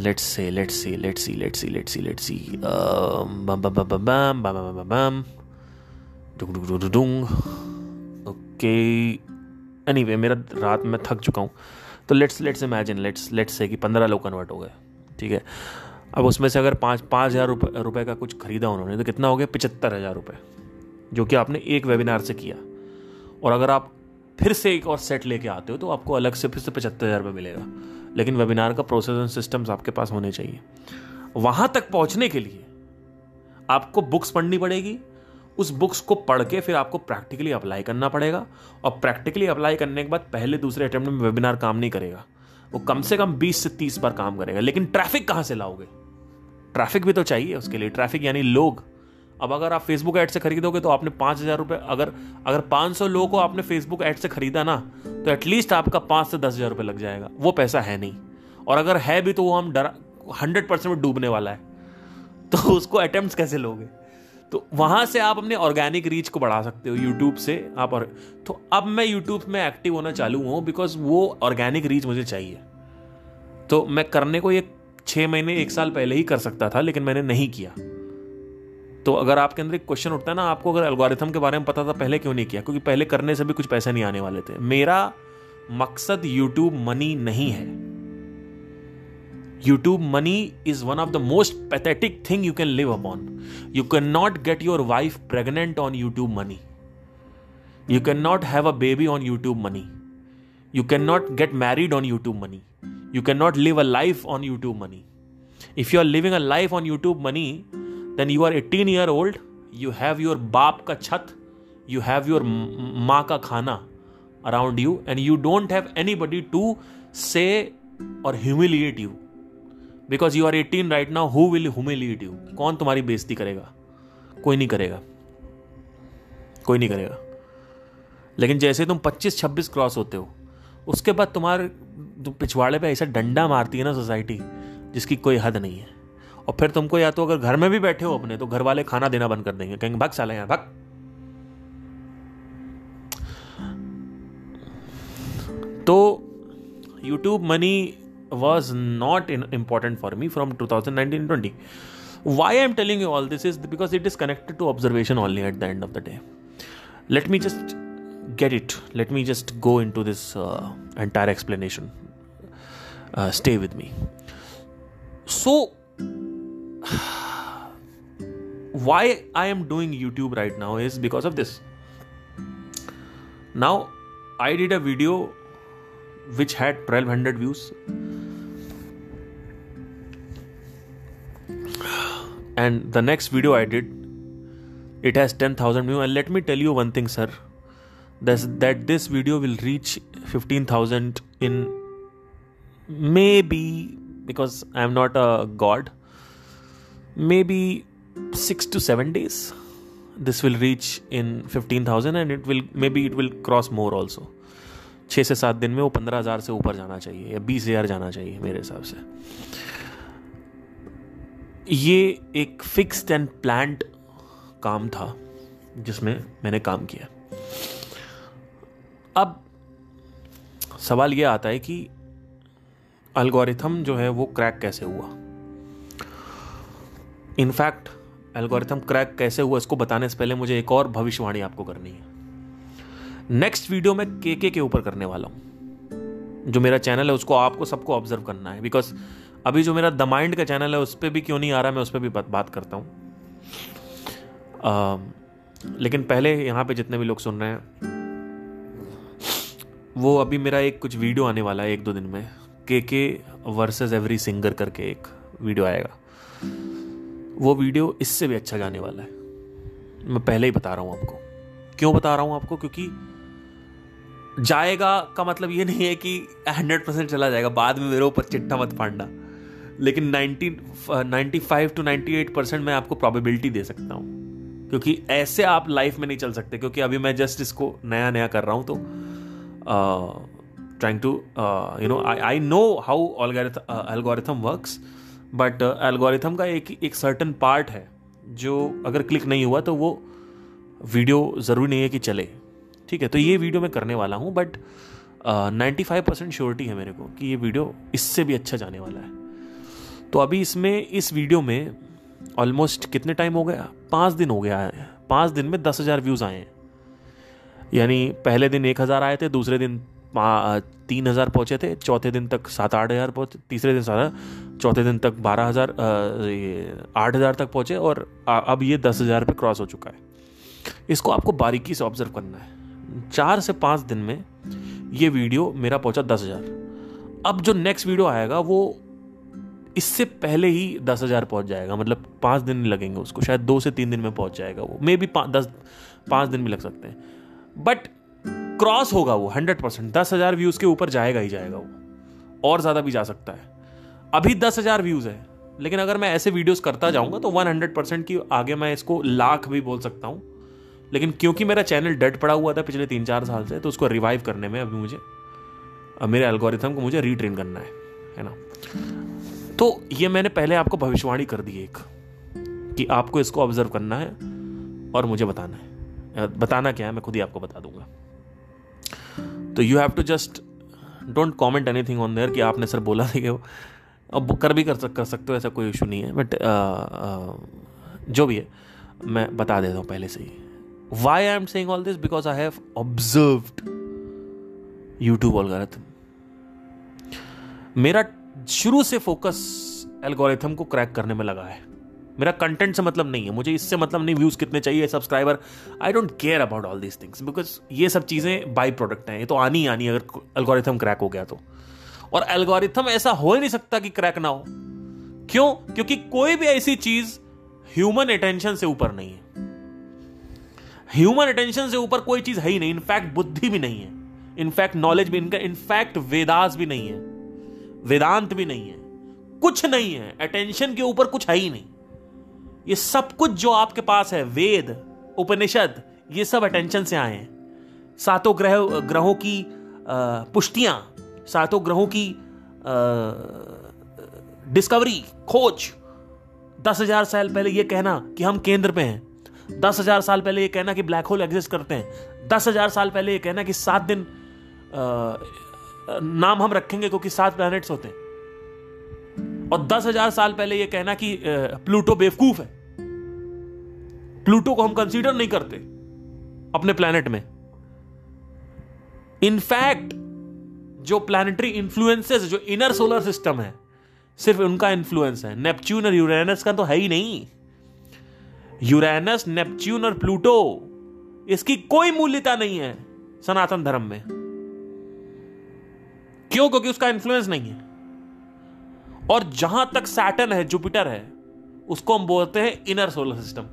Let's say let's see let's see let's see let's see let's see बम बम बम बम बम बम बम बम बम डुंग डुंग डुंग डुंग ओके एनीवे मेरा रात में थक चुका हूँ। तो let's let's imagine let's let's say कि पंद्रह लोग कन्वर्ट हो गए, ठीक है? अब उसमें से अगर पाँच पाँच हज़ार रुपये का कुछ खरीदा उन्होंने तो कितना हो गया? पचहत्तर हज़ार रुपये जो कि आपने एक वेबिनार से किया। और अगर आप फिर से एक और सेट लेके आते हो तो आपको अलग से फिर से पचहत्तर हज़ार रुपये मिलेगा। लेकिन वेबिनार का प्रोसेस एंड सिस्टम्स आपके पास होने चाहिए। वहाँ तक पहुँचने के लिए आपको बुक्स पढ़नी पड़ेगी। उस बुक्स को पढ़ के फिर आपको प्रैक्टिकली अप्लाई करना पड़ेगा और प्रैक्टिकली अप्लाई करने के बाद पहले दूसरे अटेम्प्ट में वेबिनार काम नहीं करेगा। वो कम से कम 20 से 30 बार काम करेगा। लेकिन ट्रैफ़िक कहाँ से लाओगे? ट्रैफ़िक भी तो चाहिए उसके लिए। ट्रैफ़िक यानी लोग। अब अगर आप फेसबुक ऐड से खरीदोगे तो आपने पाँच हज़ार रुपये अगर अगर पाँच सौ लोगों को आपने फेसबुक ऐड से खरीदा ना तो एटलीस्ट आपका पाँच से दस हज़ार रुपये लग जाएगा। वो पैसा है नहीं। और अगर है भी तो वो हम डरा, हंड्रेड परसेंट डूबने वाला है। तो उसको अटेम्प्ट कैसे लोगे? तो वहाँ से आप अपने ऑर्गेनिक रीच को बढ़ा सकते हो यूट्यूब से आप और तो अब मैं यूट्यूब में एक्टिव होना चालू हूँ बिकॉज़ वो ऑर्गेनिक रीच मुझे चाहिए। तो मैं करने को ये छः महीने, एक साल पहले ही कर सकता था, लेकिन मैंने नहीं किया। तो अगर आपके अंदर एक क्वेश्चन उठता है ना, आपको अगर एल्गोरिथम के बारे में पता था, पहले क्यों नहीं किया? क्योंकि पहले करने से भी कुछ पैसे नहीं आने वाले थे। मेरा मकसद यूट्यूब मनी नहीं है। YouTube money is one of the most pathetic thing you can live upon you can not get your wife pregnant on YouTube money you can not have a baby on YouTube money you can not get married on YouTube money you can not live a life on YouTube money if you are living a life on YouTube money then you are eighteen year old you have your बाप का छत you have your माँ का खाना around you and you don't have anybody to say or humiliate you. Because you are 18 right now, who will humiliate you? कौन तुम्हारी बेइज्जती करेगा? कोई नहीं करेगा। कोई नहीं करेगा। लेकिन जैसे तुम 25-26 क्रॉस होते हो, उसके बाद तुम्हारे पिछवाड़े पे ऐसा डंडा मारती है ना सोसाइटी जिसकी कोई हद नहीं है। और फिर तुमको या तो अगर घर में भी बैठे हो अपने तो घर वाले खाना देना बंद कर देंगे। कहेंगे भग साले यहाँ भग। तो YouTube money was not in important for me from two thousand nineteen twenty why I am telling you all this is because it is connected to observation only at the end of the day let me just get it. Let me just go into this uh, entire explanation. Uh, stay with me. So *sighs* why i am doing youtube right now is because of this. Now i did a video which had 1200 views. And the next video i did it has 10000 views. And let me tell you one thing sir that's, that this video will reach 15000 in maybe because i'm not a god maybe 6 to 7 days. This will reach in 15000 and it will, maybe it will cross more also. छः से सात दिन में वो पंद्रह हज़ार से ऊपर जाना चाहिए या बीस हज़ार जाना चाहिए मेरे हिसाब से ये एक फिक्स्ड एंड प्लान्ड काम था जिसमें मैंने काम किया अब सवाल ये आता है कि अल्गोरिथम जो है वो क्रैक कैसे हुआ इनफैक्ट एल्गोरिथम क्रैक कैसे हुआ इसको बताने से पहले मुझे एक और भविष्यवाणी आपको करनी है। नेक्स्ट वीडियो में के के ऊपर करने वाला हूँ। जो मेरा चैनल है उसको आपको सबको ऑब्ज़र्व करना है। बिकॉज़ अभी जो मेरा द माइंड का चैनल है उस पर भी क्यों नहीं आ रहा मैं उस पर भी बात, बात करता हूँ। लेकिन पहले यहाँ पे जितने भी लोग सुन रहे हैं वो अभी मेरा एक कुछ वीडियो आने वाला है एक दो दिन में। K K versus every singer करके एक वीडियो आएगा। वो वीडियो इससे भी अच्छा जाने वाला है। मैं पहले ही बता रहा हूँ आपको। क्यों बता रहा हूँ आपको? क्योंकि जाएगा का मतलब ये नहीं है कि हंड्रेड परसेंट चला जाएगा, बाद में मेरे ऊपर चिट्ठा मत फाड़ना। लेकिन ninety ninety five to ninety eight percent मैं आपको प्रॉबिलिटी दे सकता हूँ। क्योंकि ऐसे आप लाइफ में नहीं चल सकते, क्योंकि अभी मैं जस्ट इसको नया नया कर रहा हूँ तो trying to you know I I know how algorithm works but algorithm का एक एक सर्टन पार्ट है, जो अगर क्लिक नहीं हुआ तो वो वीडियो ज़रूरी नहीं है कि चले। ठीक है तो ये वीडियो मैं करने वाला हूँ but ninety five percent surety है मेरे को कि ये वीडियो इससे भी अच्छा जाने वाला है। तो अभी इसमें, इस वीडियो में ऑलमोस्ट कितने टाइम हो गया? पाँच दिन हो गया है। पाँच दिन में दस हज़ार व्यूज़ आए हैं। यानी पहले दिन एक हज़ार आए थे, दूसरे दिन तीन हज़ार पहुँचे थे, चौथे दिन तक सात आठ हज़ार पहुँचे, तीसरे दिन सात चौथे दिन तक बारह हज़ार आठ हज़ार तक पहुँचे और अब ये दस हज़ार पे क्रॉस हो चुका है। इसको आपको बारीकी से ऑब्ज़र्व करना है। चार से पाँच दिन में ये वीडियो मेरा पहुँचा दस हज़ार। अब जो नेक्स्ट वीडियो आएगा, वो इससे पहले ही दस हज़ार पहुँच जाएगा मतलब पाँच दिन लगेंगे उसको, शायद दो से तीन दिन में पहुँच जाएगा वो। मे भी दस पाँच दिन भी लग सकते हैं। बट क्रॉस होगा वो, हंड्रेड परसेंट, दस हज़ार व्यूज़ के ऊपर जाएगा ही जाएगा वो। और ज़्यादा भी जा सकता है। अभी दस हज़ार व्यूज़ है, लेकिन अगर मैं ऐसे वीडियोस करता जाऊँगा तो वन हंड्रेड परसेंट की आगे मैं इसको लाख भी बोल सकता हूँ। लेकिन क्योंकि मेरा चैनल डेड पड़ा हुआ था पिछले तीन चार साल से तो उसको रिवाइव करने में अभी मुझे मेरे एल्गोरिथम को मुझे रीट्रेन करना है है ना? तो ये मैंने पहले आपको भविष्यवाणी कर दी एक, कि आपको इसको ऑब्ज़र्व करना है और मुझे बताना है। बताना क्या है, मैं खुद ही आपको बता दूँगा। तो you have to just don't comment any thing on there कि आपने सर बोला था कि अब कर भी कर, सक, कर सकते हो ऐसा कोई इशू नहीं है बट जो भी है मैं बता देता हूँ पहले से ही। Why I am saying all this because I have observed YouTube algorithm मेरा शुरू से फोकस एल्गोरिथम को क्रैक करने में लगा है। मेरा कंटेंट से मतलब नहीं है। मुझे इससे मतलब नहीं व्यूज़ कितने चाहिए subscriber I don't care about all these things because ये सब चीज़ें बाई प्रोडक्ट हैं। ये तो आनी ही आनी अगर एल्गोरिथम क्रैक हो गया तो। और एल्गोरिथम ऐसा हो ही नहीं सकता कि क्रैक ना हो। क्यों? क्योंकि कोई भी ऐसी चीज़ ह्यूमन अटेंशन से ऊपर नहीं है। ह्यूमन अटेंशन से ऊपर कोई चीज़ है ही नहीं। इनफैक्ट बुद्धि भी नहीं है। इनफैक्ट नॉलेज भी इनका इनफैक्ट वेदास भी नहीं है। वेदांत भी नहीं है। कुछ नहीं है। अटेंशन के ऊपर कुछ है ही नहीं। ये सब कुछ जो आपके पास है वेद उपनिषद ये सब अटेंशन से आए हैं। सातों ग्रह ग्रहों की पुष्टियाँ सातों ग्रहों की डिस्कवरी खोज। दस हज़ार साल पहले यह कहना कि हम केंद्र पे हैं। दस हज़ार साल पहले यह कहना कि ब्लैक होल एग्जिस्ट करते हैं। दस हज़ार साल पहले ये कहना कि सात दिन आ, नाम हम रखेंगे क्योंकि सात प्लैनेट्स होते हैं। और दस हज़ार साल पहले यह कहना कि प्लूटो बेवकूफ़ है। प्लूटो को हम कंसीडर नहीं करते अपने प्लैनेट में। इनफैक्ट जो प्लानिटरी इन्फ्लुएंसेस जो इनर सोलर सिस्टम है, सिर्फ़ उनका इन्फ्लुएंस है। नेपच्यून और यूरेनस का तो है ही नहीं। यूरेनस नेपच्यून और प्लूटो इसकी कोई मूल्यता नहीं है सनातन धर्म में। क्यों? क्योंकि उसका इन्फ्लुएंस नहीं है। और जहाँ तक सैटन है जुपिटर है, उसको हम बोलते हैं इनर सोलर सिस्टम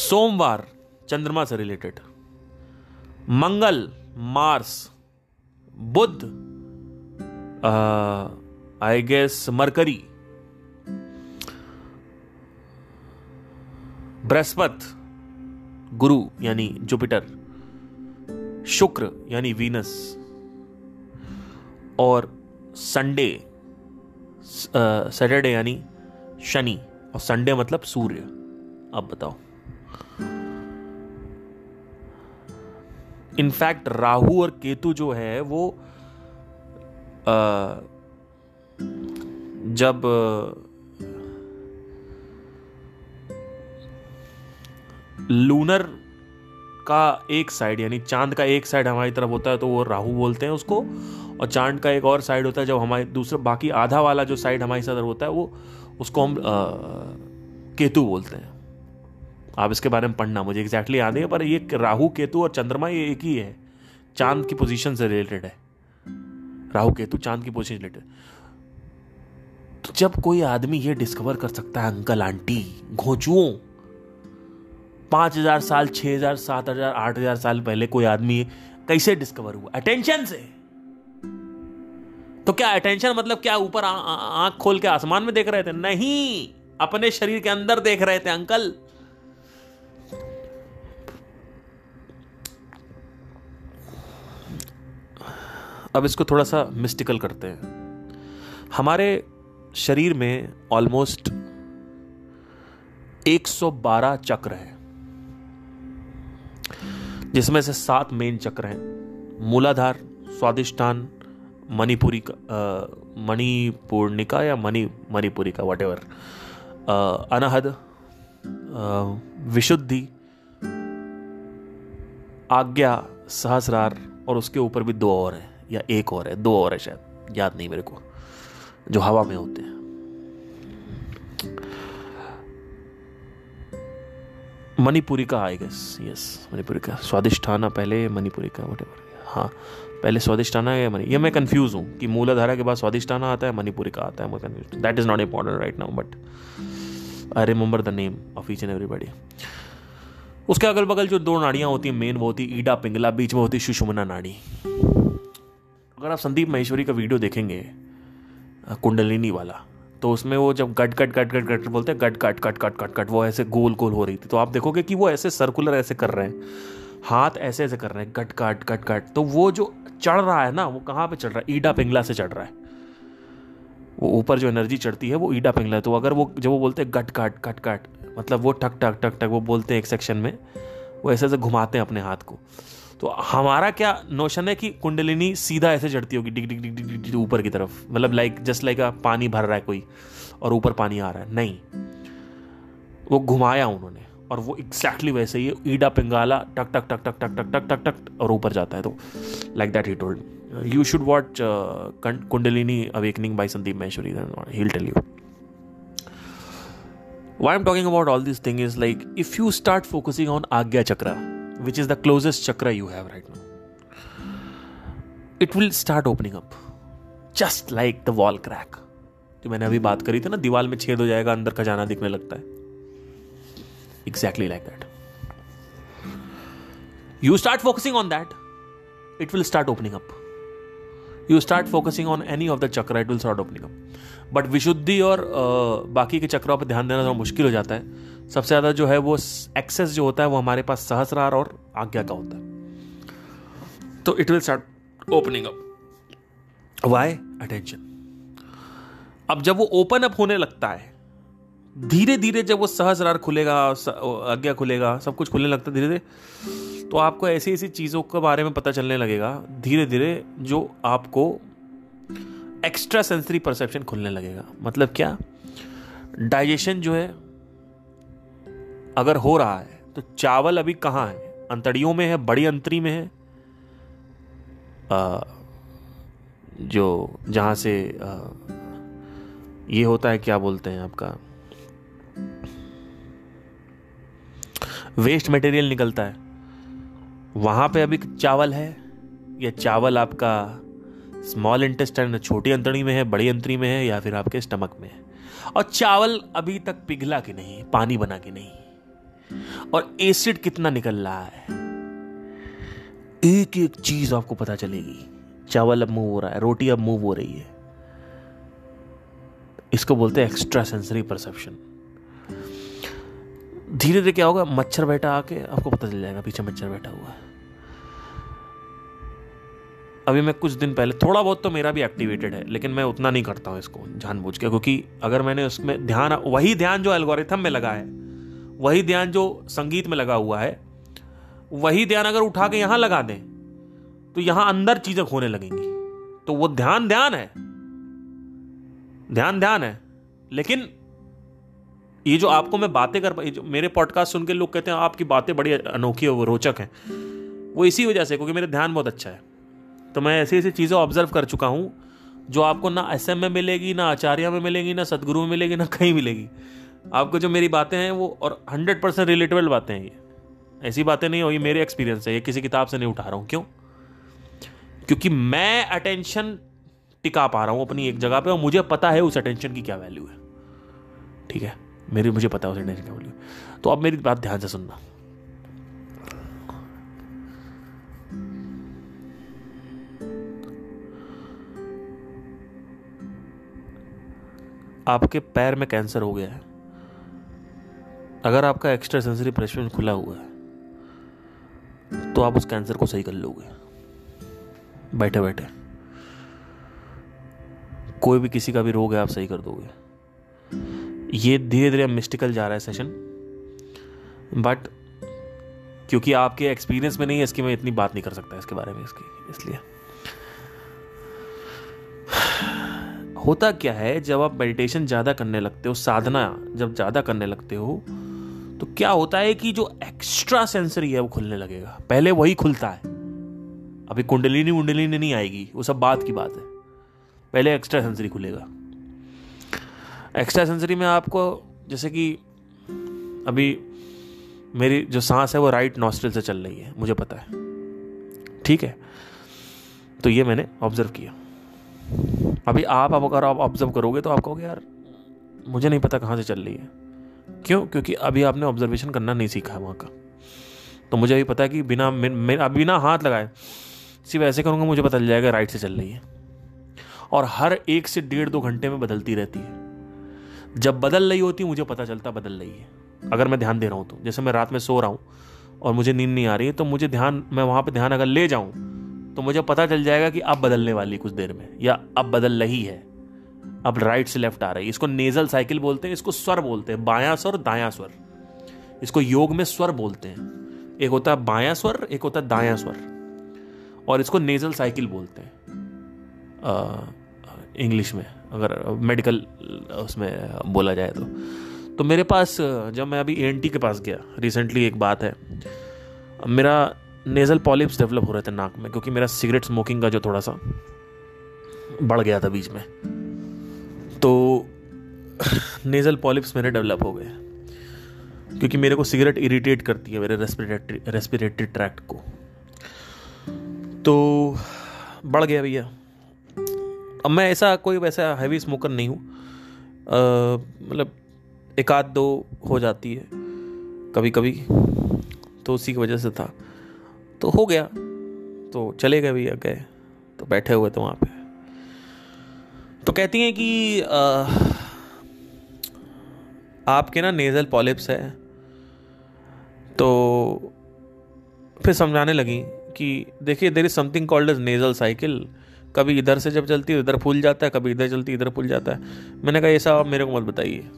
सोमवार, चंद्रमा से रिलेटेड मंगल मार्स बुध आई गेस मरकरी बृहस्पत, गुरु, यानी जुपिटर शुक्र यानी वीनस। और संडे सैटरडे यानी शनि। और संडे मतलब सूर्य। अब बताओ। इनफैक्ट राहु और केतु जो है वो आ, जब लूनर का एक साइड यानी चाँद का एक साइड हमारी तरफ़ होता है तो वो राहु बोलते हैं उसको। और चाँद का एक और साइड होता है जब हमारे दूसरा बाकी आधा वाला जो साइड हमारी सदर होता है वो उसको हम आ, केतु बोलते हैं। आप इसके बारे में पढ़ना मुझे एग्जैक्टली याद है पर ये राहु केतु और चंद्रमा ये एक ही है। चाँद की पोजीशन से रिलेटेड है। राहु केतु चाँद की पोजीशन रिलेटेड तो जब कोई आदमी ये डिस्कवर कर सकता है अंकल आंटी घोचुओं पाँच हज़ार साल, छह हज़ार, सात हज़ार, आठ हज़ार साल पहले कोई आदमी कैसे डिस्कवर हुआ? अटेंशन से। तो क्या अटेंशन मतलब क्या ऊपर आँख खोल के आसमान में देख रहे थे? नहीं। अपने शरीर के अंदर देख रहे थे, अंकल। अब इसको थोड़ा सा मिस्टिकल करते हैं। हमारे शरीर में ऑलमोस्ट 112 चक्र हैं। जिसमें से सात मेन चक्र हैं। मूलाधार स्वादिष्ठान मणिपुरी मणिपूर्णिका या मणि मणिपुरी का वट एवर अनहद विशुद्धि, आज्ञा, सहस्रार, और उसके ऊपर भी दो और हैं, या एक और है, दो और है शायद, याद नहीं मेरे को, जो हवा में होते हैं। मणिपुरी का आई गेस यस मणिपुरी का। स्वादिष्ठाना पहले मणिपुरी का वट हाँ पहले स्वादिष्ठाना या मणि ये मैं कन्फ्यूज़ हूँ कि मूलाधारा के बाद स्वादिष्ठाना आता है, मणिपुरी का आता है, मैं confuse that is not important right now but I remember the name of each and everybody उसके अगल बगल जो दो नाड़ियाँ होती हैं मेन वो होती ईडा पिंगला, बीच में होती है सुषुमना नाड़ी। अगर आप संदीप महेश्वरी का वीडियो देखेंगे कुंडलिनी वाला तो उसमें वो जब गट गट गट गट गट बोलते हैं गट गट गट गट गट कट वो ऐसे गोल गोल हो रही थी तो आप देखोगे कि वो ऐसे सर्कुलर ऐसे कर रहे हैं हाथ ऐसे ऐसे कर रहे हैं गट कट गट कट तो वो जो चढ़ रहा है ना वो कहाँ पे चढ़ रहा है ईडा पिंगला से चढ़ रहा है वो ऊपर जो एनर्जी चढ़ती है वो ईडा पिंगला है तो अगर वो जब वो बोलते हैं गट कट गट कट मतलब वो ठक ठक ठक ठक वो बोलते हैं एक सेक्शन में वो ऐसे ऐसे घुमाते हैं अपने हाथ को तो हमारा क्या नोशन है कि कुंडलिनी सीधा ऐसे चढ़ती होगी, डिग डिग डिग डिग डिग ऊपर की तरफ़। मतलब लाइक जस्ट लाइक पानी भर रहा है कोई, और ऊपर पानी आ रहा है। नहीं। वो घुमाया उन्होंने, और वो एग्जैक्टली वैसे ही ईडा पिंगाला, टक टक टक टक टक टक टक टक टक, और ऊपर जाता है। तो like that he told you should watch Kundalini awakening by Sandeep Maheshwari he tell you why i'm talking about all these things is like, if you start focusing on agya chakra which is the closest chakra you have right now. It will start opening up, just like the wall crack. जो मैंने अभी बात करी थी ना दीवार में छेद हो जाएगा, अंदर खजाना दिखने लगता है। Exactly like that you start focusing on that it will start opening up you start focusing on any of the chakra it will start opening up but विशुद्धि और बाकी के चक्रों पर ध्यान देना थोड़ा मुश्किल हो जाता है। सबसे ज़्यादा जो है वो एक्सेस जो होता है वो हमारे पास सहस्रार और आज्ञा का होता है। तो it will start opening up why attention अब जब वो ओपन अप होने लगता है धीरे धीरे जब वो सहस्रार खुलेगा आज्ञा खुलेगा, सब कुछ खुलने लगता है धीरे धीरे तो आपको ऐसी ऐसी चीज़ों के बारे में पता चलने लगेगा धीरे धीरे जो आपको एक्स्ट्रा सेंसरी परसेप्शन खुलने लगेगा। मतलब क्या? डाइजेशन जो है अगर हो रहा है तो चावल अभी कहाँ है? अंतड़ियों में है बड़ी अंतरी में है? आ, जो जहाँ से आ, ये होता है क्या बोलते हैं आपका? वेस्ट मटेरियल निकलता है। वहाँ पे अभी चावल है या चावल आपका स्मॉल इंटेस्टाइन छोटी अंतड़ी में है, बड़ी अंतड़ी में है या फिर आपके स्टमक में है। और चावल अभी तक पिघला के नहीं, पानी बना के नहीं। और एसिड कितना निकल रहा है? एक एक चीज़ आपको पता चलेगी। चावल अब मूव हो रहा है, रोटी अब मूव हो रही है। इसको बोलते हैं एक्स्ट्रा सेंसरी परसेप्शन धीरे धीरे क्या होगा? मच्छर बैठा आके आपको पता चल जाएगा, पीछे मच्छर बैठा हुआ है। अभी मैं कुछ दिन पहले, थोड़ा बहुत तो मेरा भी एक्टिवेटेड है, लेकिन मैं उतना नहीं करता हूँ इसको, जानबूझ के, क्योंकि अगर मैंने उसमें ध्यान, वही ध्यान जो एल्गोरिथम में लगा है, वही ध्यान जो संगीत में लगा हुआ है, वही ध्यान अगर उठा के यहाँ लगा दें तो यहाँ अंदर चीज़ें खोने लगेंगी। तो वो ध्यान ध्यान है। ध्यान ध्यान है। लेकिन ये जो आपको मैं बातें कर जो मेरे पॉडकास्ट सुन के लोग कहते हैं, आपकी बातें बड़ी अनोखी और रोचक हैं। वो इसी वजह से, क्योंकि मेरा ध्यान बहुत अच्छा है। तो मैं ऐसी ऐसी चीज़ें ऑब्ज़र्व कर चुका हूँ, जो आपको ना एस में मिलेगी, ना आचार्य में मिलेगी, ना सदगुरु में मिलेगी, ना कहीं मिलेगी। आपको जो मेरी बातें हैं वो, और हंड्रेड परसेंट रिलेटेबल बातें हैं ये। ऐसी बातें नहीं हो, ये मेरे एक्सपीरियंस है, ये किसी किताब से नहीं उठा रहा हूँ। क्यों? क्योंकि मैं अटेंशन टिका पा रहा हूँ अपनी एक जगह पे, और मुझे पता है उस अटेंशन की क्या वैल्यू है। ठीक है? मेरी, मुझे पता है उस अटेंशन की वैल्यू तो अब मेरी बात ध्यान से सुनना। आपके पैर में कैंसर हो गया है। अगर आपका एक्स्ट्रा सेंसरी प्रेशर खुला हुआ है तो आप उस कैंसर को सही कर लोगे। बैठे बैठे। कोई भी किसी का भी रोग है, आप सही कर दोगे। ये धीरे धीरे मिस्टिकल जा रहा है सेशन बट क्योंकि आपके एक्सपीरियंस में नहीं है, इसकी मैं इतनी बात नहीं कर सकता इसके बारे में, इसकी, इसलिए। होता क्या है, जब आप मेडिटेशन ज़्यादा करने लगते हो, साधना जब ज़्यादा करने लगते हो तो क्या होता है कि जो एक्स्ट्रा सेंसरी है, वो खुलने लगेगा। पहले वही खुलता है। अभी कुंडलिनी उंडलिनी नहीं आएगी, वो सब बात की बात है। पहले एक्स्ट्रा सेंसरी खुलेगा। एक्स्ट्रा सेंसरी में आपको, जैसे कि अभी मेरी जो सांस है, वो राइट नॉस्ट्रल से चल रही है, मुझे पता है। ठीक है? तो ये मैंने ऑब्ज़र्व किया। अभी आप अब अगर आप ऑब्ज़र्व करोगे तो आप कहोगे, यार, मुझे नहीं पता कहाँ से चल रही है। क्यों? क्योंकि अभी आपने ऑब्जर्वेशन करना नहीं सीखा है वहाँ का। तो मुझे अभी पता है कि बिना मेरा बिना हाथ लगाए, सिर्फ़ ऐसे करूँगा, मुझे पता चल जाएगा राइट से चल रही है। और हर एक से डेढ़ दो घंटे में बदलती रहती है। जब बदल रही होती, मुझे पता चलता बदल रही है। अगर मैं ध्यान दे रहा हूँ तो। जैसे मैं रात में सो रहा हूँ और मुझे नींद नहीं आ रही है तो मुझे ध्यान, मैं वहाँ पर ध्यान अगर ले जाऊँ तो मुझे पता चल जाएगा कि अब बदलने वाली कुछ देर में, या अब बदल रही है। अब राइट से लेफ़्ट आ रही है। इसको नेजल साइकिल बोलते हैं, इसको स्वर बोलते हैं, बाया स्वर, दाया स्वर। इसको योग में स्वर बोलते हैं। एक होता है बाया स्वर, एक होता है दाया स्वर। और इसको नेजल साइकिल बोलते हैं। इंग्लिश में, अगर मेडिकल उसमें बोला जाए तो। तो मेरे पास, जब मैं अभी एएनटी के पास गया रिसेंटली एक बात है। मेरा नेज़ल पॉलिप्स डेवलप हो रहे थे नाक में, क्योंकि मेरा सिगरेट स्मोकिंग का जो थोड़ा सा बढ़ गया था बीच में। तो नेज़ल पॉलिप्स मेरे डेवलप हो गए। क्योंकि मेरे को सिगरेट इरिटेट करती है मेरे रेस्पिरेटरी रेस्पिरेटरी ट्रैक्ट को। तो बढ़ गया भैया। अब मैं ऐसा कोई वैसा हैवी स्मोकर नहीं हूँ। मतलब एक आध दो हो जाती है कभी कभी तो उसी की वजह से था। तो हो गया। तो चले गए भैया गए। तो बैठे हुए थे वहाँ पे। तो कहती हैं कि आ, आपके ना नेजल पॉलिप्स है। तो फिर समझाने लगी कि देखिए there is something called as nasal cycle कभी इधर से जब चलती है इधर फूल जाता है कभी इधर चलती इधर फूल जाता है। मैंने कहा ये सब आप मेरे को मत बताइए।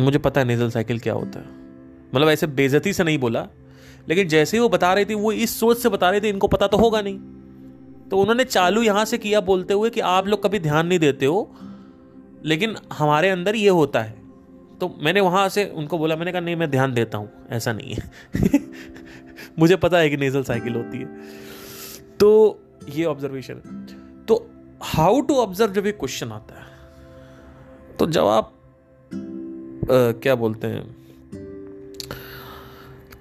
मुझे पता है नेजल साइकिल क्या होता है। मतलब ऐसे बेजती से नहीं बोला लेकिन जैसे ही वो बता रही थी वो इस सोच से बता रही थी इनको पता तो होगा नहीं। तो उन्होंने चालू यहाँ से किया बोलते हुए कि आप लोग कभी ध्यान नहीं देते हो लेकिन हमारे अंदर ये होता है। तो मैंने वहाँ से उनको बोला मैंने कहा नहीं मैं ध्यान देता हूँ ऐसा नहीं है। *laughs* मुझे पता है कि नेजल साइकिल होती है। तो ये ऑब्जर्वेशन तो हाउ टू ऑब्ज़र्व जब ये क्वेश्चन आता है तो जब आप आ, क्या बोलते हैं?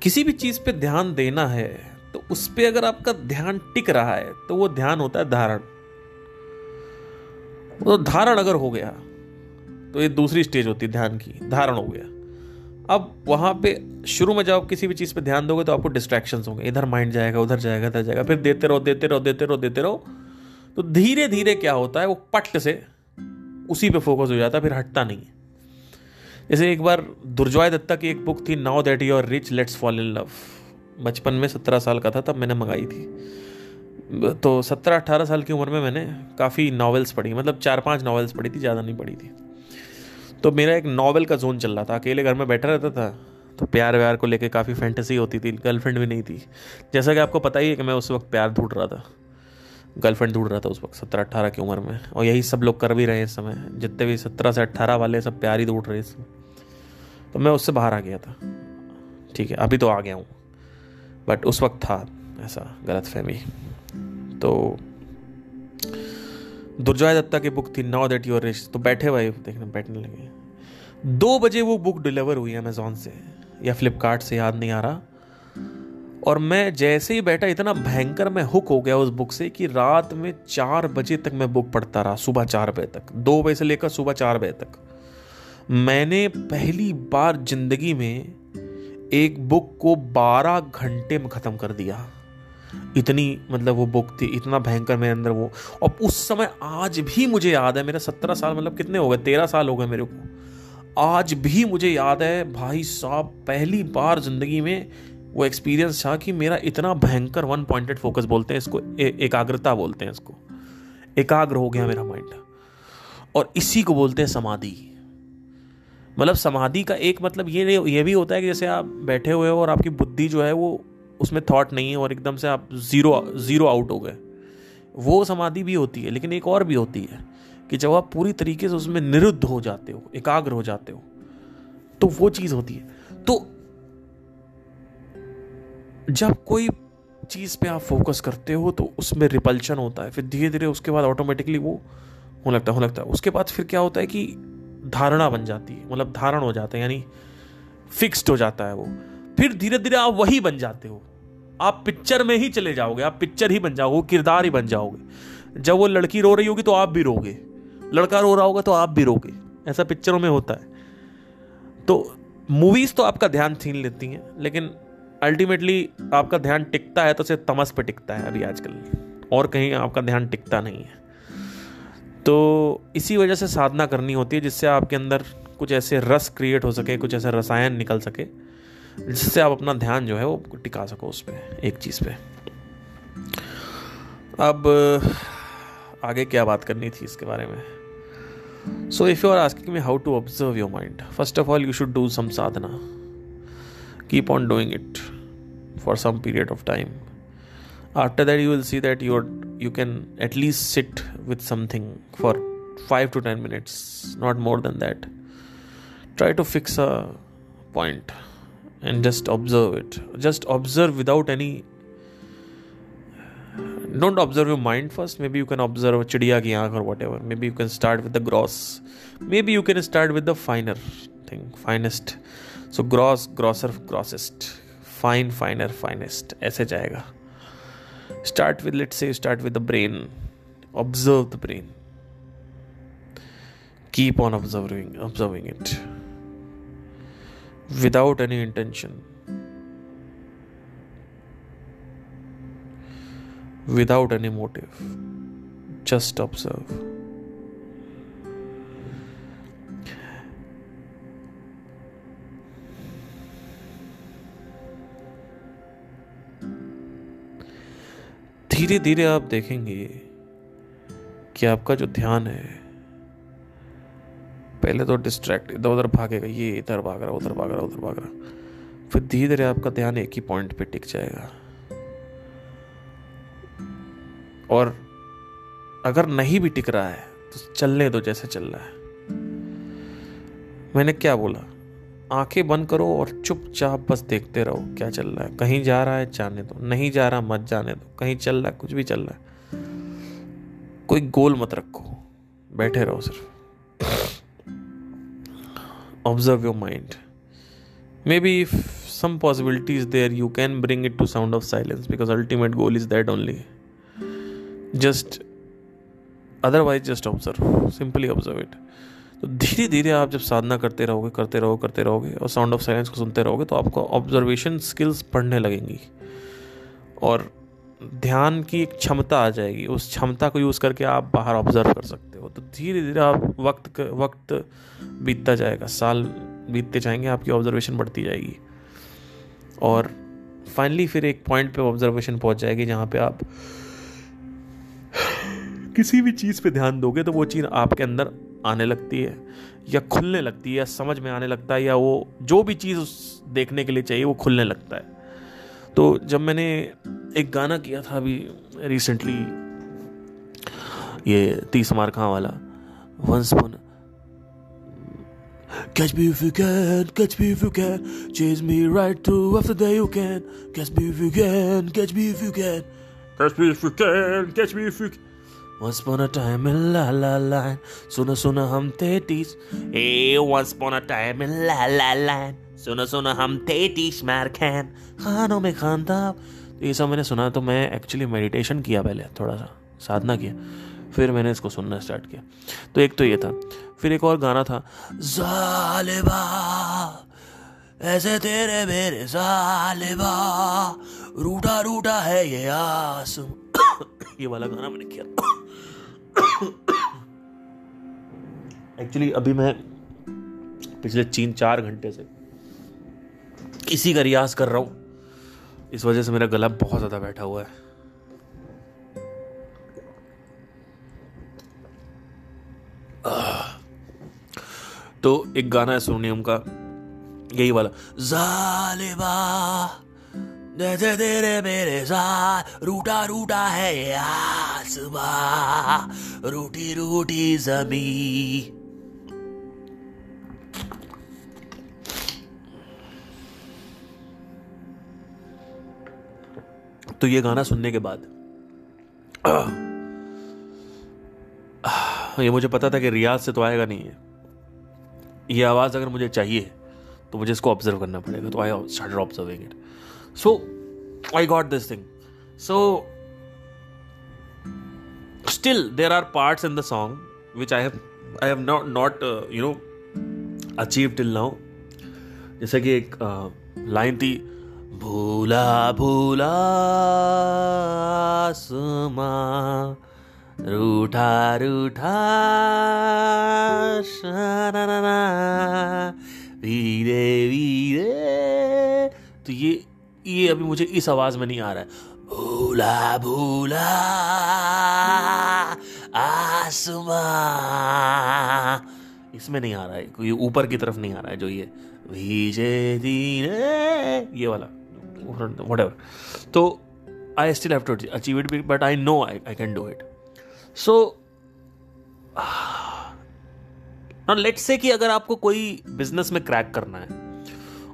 किसी भी चीज़ पे ध्यान देना है तो उस पर अगर आपका ध्यान टिक रहा है तो वो ध्यान होता है धारण। तो धारण अगर हो गया तो ये दूसरी स्टेज होती है ध्यान की, धारण हो गया। अब वहाँ पे शुरू में जब आप किसी भी चीज़ पे ध्यान दोगे तो आपको डिस्ट्रैक्शन होंगे। इधर माइंड जाएगा, उधर जाएगा, इधर जाएगा, फिर देते रहो देते रहो देते रहो देते रहो। तो धीरे धीरे क्या होता है, वो पट से उसी पे फोकस हो जाता है, फिर हटता नहीं है। जैसे एक बार दुर्जॉय दत्ता की एक बुक थी now that you are rich let's fall in love बचपन में सत्रह साल का था, तब मैंने मंगाई थी। तो सत्रह अट्ठारह साल की उम्र में मैंने काफ़ी नॉवेल्स पढ़ी मतलब चार पाँच नॉवेल्स पढ़ी थी, ज़्यादा नहीं पढ़ी थी। तो मेरा एक नॉवल का जोन चल रहा था, अकेले घर में बैठा रहता था तो प्यार व्यार को लेके काफ़ी फैंटेसी होती थी गर्लफ्रेंड भी नहीं थी। जैसा कि आपको पता ही है कि मैं उस वक्त प्यार ढूंढ रहा था। गर्लफ्रेंड ढूंढ रहा था उस वक्त, सत्रह अट्ठारह की उम्र में। और यही सब लोग कर भी रहे हैं इस समय। जितने भी सत्रह से अट्ठारह वाले सब प्यार ही ढूंढ रहे समय। तो मैं उससे बाहर आ गया था। ठीक है, अभी तो आ गया हूँ। बट उस वक्त था ऐसा गलत फहमी तो दुर्जॉय दत्ता की बुक थी नाउ दैट यूर रिच तो बैठे भाई देखने, बैठने लगे। दो बजे वो बुक डिलीवर हुई अमेजोन से, या फ्लिपकार्ट से, याद नहीं आ रहा। और मैं जैसे ही बैठा, इतना भयंकर मैं हुक हो गया उस बुक से कि रात में चार बजे तक मैं बुक पढ़ता रहा, सुबह चार बजे तक। दो बजे से लेकर सुबह चार बजे तक। मैंने पहली बार ज़िंदगी में एक बुक को बारह घंटे में ख़त्म कर दिया। इतनी मतलब वो बुक थी, इतना भयंकर मेरे अंदर वो। और उस समय आज भी मुझे याद है, मेरा सत्रह साल मतलब कितने हो गए, तेरह साल हो गए मेरे को। आज भी मुझे याद है, भाई साहब, पहली बार ज़िंदगी में वो एक्सपीरियंस था कि मेरा इतना भयंकर वन पॉइंटेड फोकस बोलते हैं इसको एकाग्रता बोलते हैं इसको। एकाग्र हो गया मेरा माइंड और इसी को बोलते हैं समाधि। मतलब समाधि का एक मतलब ये ये भी होता है कि जैसे आप बैठे हुए हो और आपकी बुद्धि जो है वो उसमें थॉट नहीं है और एकदम से आप ज़ीरो ज़ीरो आउट हो गए। वो समाधि भी होती है, लेकिन एक और भी होती है कि जब आप पूरी तरीके से उसमें निरुद्ध हो जाते हो, एकाग्र हो जाते हो तो वो चीज़ होती है। तो जब कोई चीज़ पे आप फोकस करते हो तो उसमें रिपल्शन होता है। फिर धीरे धीरे उसके बाद ऑटोमेटिकली वो होने लगता है, होने लगता है। उसके बाद फिर क्या होता है कि धारणा बन जाती है मतलब धारण हो जाता है, यानी फिक्स्ड हो जाता है वो। फिर धीरे धीरे आप वही बन जाते हो। आप पिक्चर में ही चले जाओगे, आप पिक्चर ही बन जाओगे, किरदार ही बन जाओगे। जब वो लड़की रो रही होगी तो आप भी रोगे। लड़का रो रहा होगा तो आप भी रोगे। ऐसा पिक्चरों में होता है। तो मूवीज़ तो आपका ध्यान छीन लेती हैं, लेकिन अल्टीमेटली आपका ध्यान टिकता है तो सिर्फ़ तमस पे टिकता है अभी आजकल। और कहीं आपका ध्यान टिकता नहीं है। तो इसी वजह से साधना करनी होती है जिससे आपके अंदर कुछ ऐसे रस क्रिएट हो सके, कुछ ऐसे रसायन निकल सके, जिससे आप अपना ध्यान जो है वो टिका सको उस पर एक चीज़ पे। अब, आगे क्या बात करनी थी इसके बारे में? So if you are asking me how to observe your mind first of all you should do some sadhana keep on doing it for some period of time. After that you will see that you you can at least sit with something for 5 to 10 minutes not more than that. Try to fix a point and just observe it. Just observe without any don't observe your mind first. Maybe you can observe a chidiya ki or whatever. Maybe you can start with the gross. Maybe you can start with the finer thing finest. So gross grosser grossest. Fine finer finest ऐसे जाएगा। Start with let say start with the brain observe the brain keep on observing observing it without any intention without any motive just observe धीरे धीरे आप देखेंगे कि आपका जो ध्यान है, पहले तो डिस्ट्रैक्ट इधर उधर भागेगा, ये इधर भाग रहा, उधर भाग रहा, उधर भाग रहा, फिर धीरे धीरे आपका ध्यान एक ही पॉइंट पे टिक जाएगा। और अगर नहीं भी टिक रहा है तो चलने दो जैसे चल रहा है। मैंने क्या बोला? आँखें बंद करो और चुपचाप बस देखते रहो, क्या चल रहा है? कहीं जा रहा है, जाने दो। नहीं जा रहा, मत जाने दो। कहीं चल रहा है, कुछ भी चल रहा है। कोई गोल मत रखो। बैठे रहो सिर्फ़। Observe your mind maybe if some possibilities there you can bring it to sound of silence because ultimate goal is that only just otherwise just observe simply observe it तो धीरे धीरे आप जब साधना करते रहोगे करते रहोगे करते रहोगे और साउंड ऑफ़ साइलेंस को सुनते रहोगे तो आपको ऑब्जर्वेशन स्किल्स बढ़ने लगेंगी। और ध्यान की एक क्षमता आ जाएगी। उस क्षमता को यूज़ करके आप बाहर ऑब्ज़र्व कर सकते हो। तो धीरे धीरे आप वक्त वक्त बीतता जाएगा। साल बीतते जाएँगे, आपकी ऑब्जर्वेशन बढ़ती जाएगी। और फाइनली फिर एक पॉइंट पे ऑब्जर्वेशन पहुँच जाएगी, जहाँ पे आप किसी भी चीज़ पे ध्यान दोगे तो वो चीज़ आपके अंदर आने लगती है, या खुलने लगती है, या समझ में आने लगता है, या वो जो भी चीज़ उस देखने के लिए चाहिए, वो खुलने लगता है। तो जब मैंने एक गाना किया था अभी रिसेंटली ये तीस मार हाँ वाला once upon catch be you can catch be you can chase me right to after the you can catch be you can catch be you can catch be you can catch be you can Once upon a time in La La Land, once upon a time in La La Land, खान खानों में खानता तो ये सब मैंने सुना तो मैं एक्चुअली मेडिटेशन किया पहले थोड़ा सा साधना किया। फिर मैंने इसको सुनना स्टार्ट किया। तो एक तो ये था। फिर एक और गाना था जालिबा ऐसे तेरे मेरे जालिबा रूठा रूठा है ये आसम। *coughs* ये वाला गाना मैंने किया। एक्चुअली अभी मैं पिछले तीन चार घंटे से इसी का रियाज कर रहा हूँ। इस वजह से मेरा गला बहुत ज़्यादा बैठा हुआ है। तो एक गाना है सोनियम का, यही वाला, जालिबा जैसे तेरे मेरे साथ रूटा रूटा है आसमां रूटी रूठी जमी तो ये गाना सुनने के बाद। ये मुझे पता था कि रियाज से तो आएगा नहीं है। ये आवाज़ अगर मुझे चाहिए तो मुझे इसको ऑब्ज़र्व करना पड़ेगा। तो I start observing it so I got this thing so still there are part in the song which I have I have not not you know achieve till now जैसे कि एक लाइन uh, थी भूला भूला सुमा, रूठा रूठा वीरे वीरे। तो ये ये अभी मुझे इस आवाज़ में नहीं आ रहा है। भूला भूला आसमां। इसमें नहीं आ रहा है कोई ऊपर की तरफ़ नहीं आ रहा है जो ये। भीजे दीने ये वाला। वट एवर तो I still have to achieve it but I know I I can do it so ना लेट से कि अगर आपको कोई बिज़नेस में क्रैक करना है,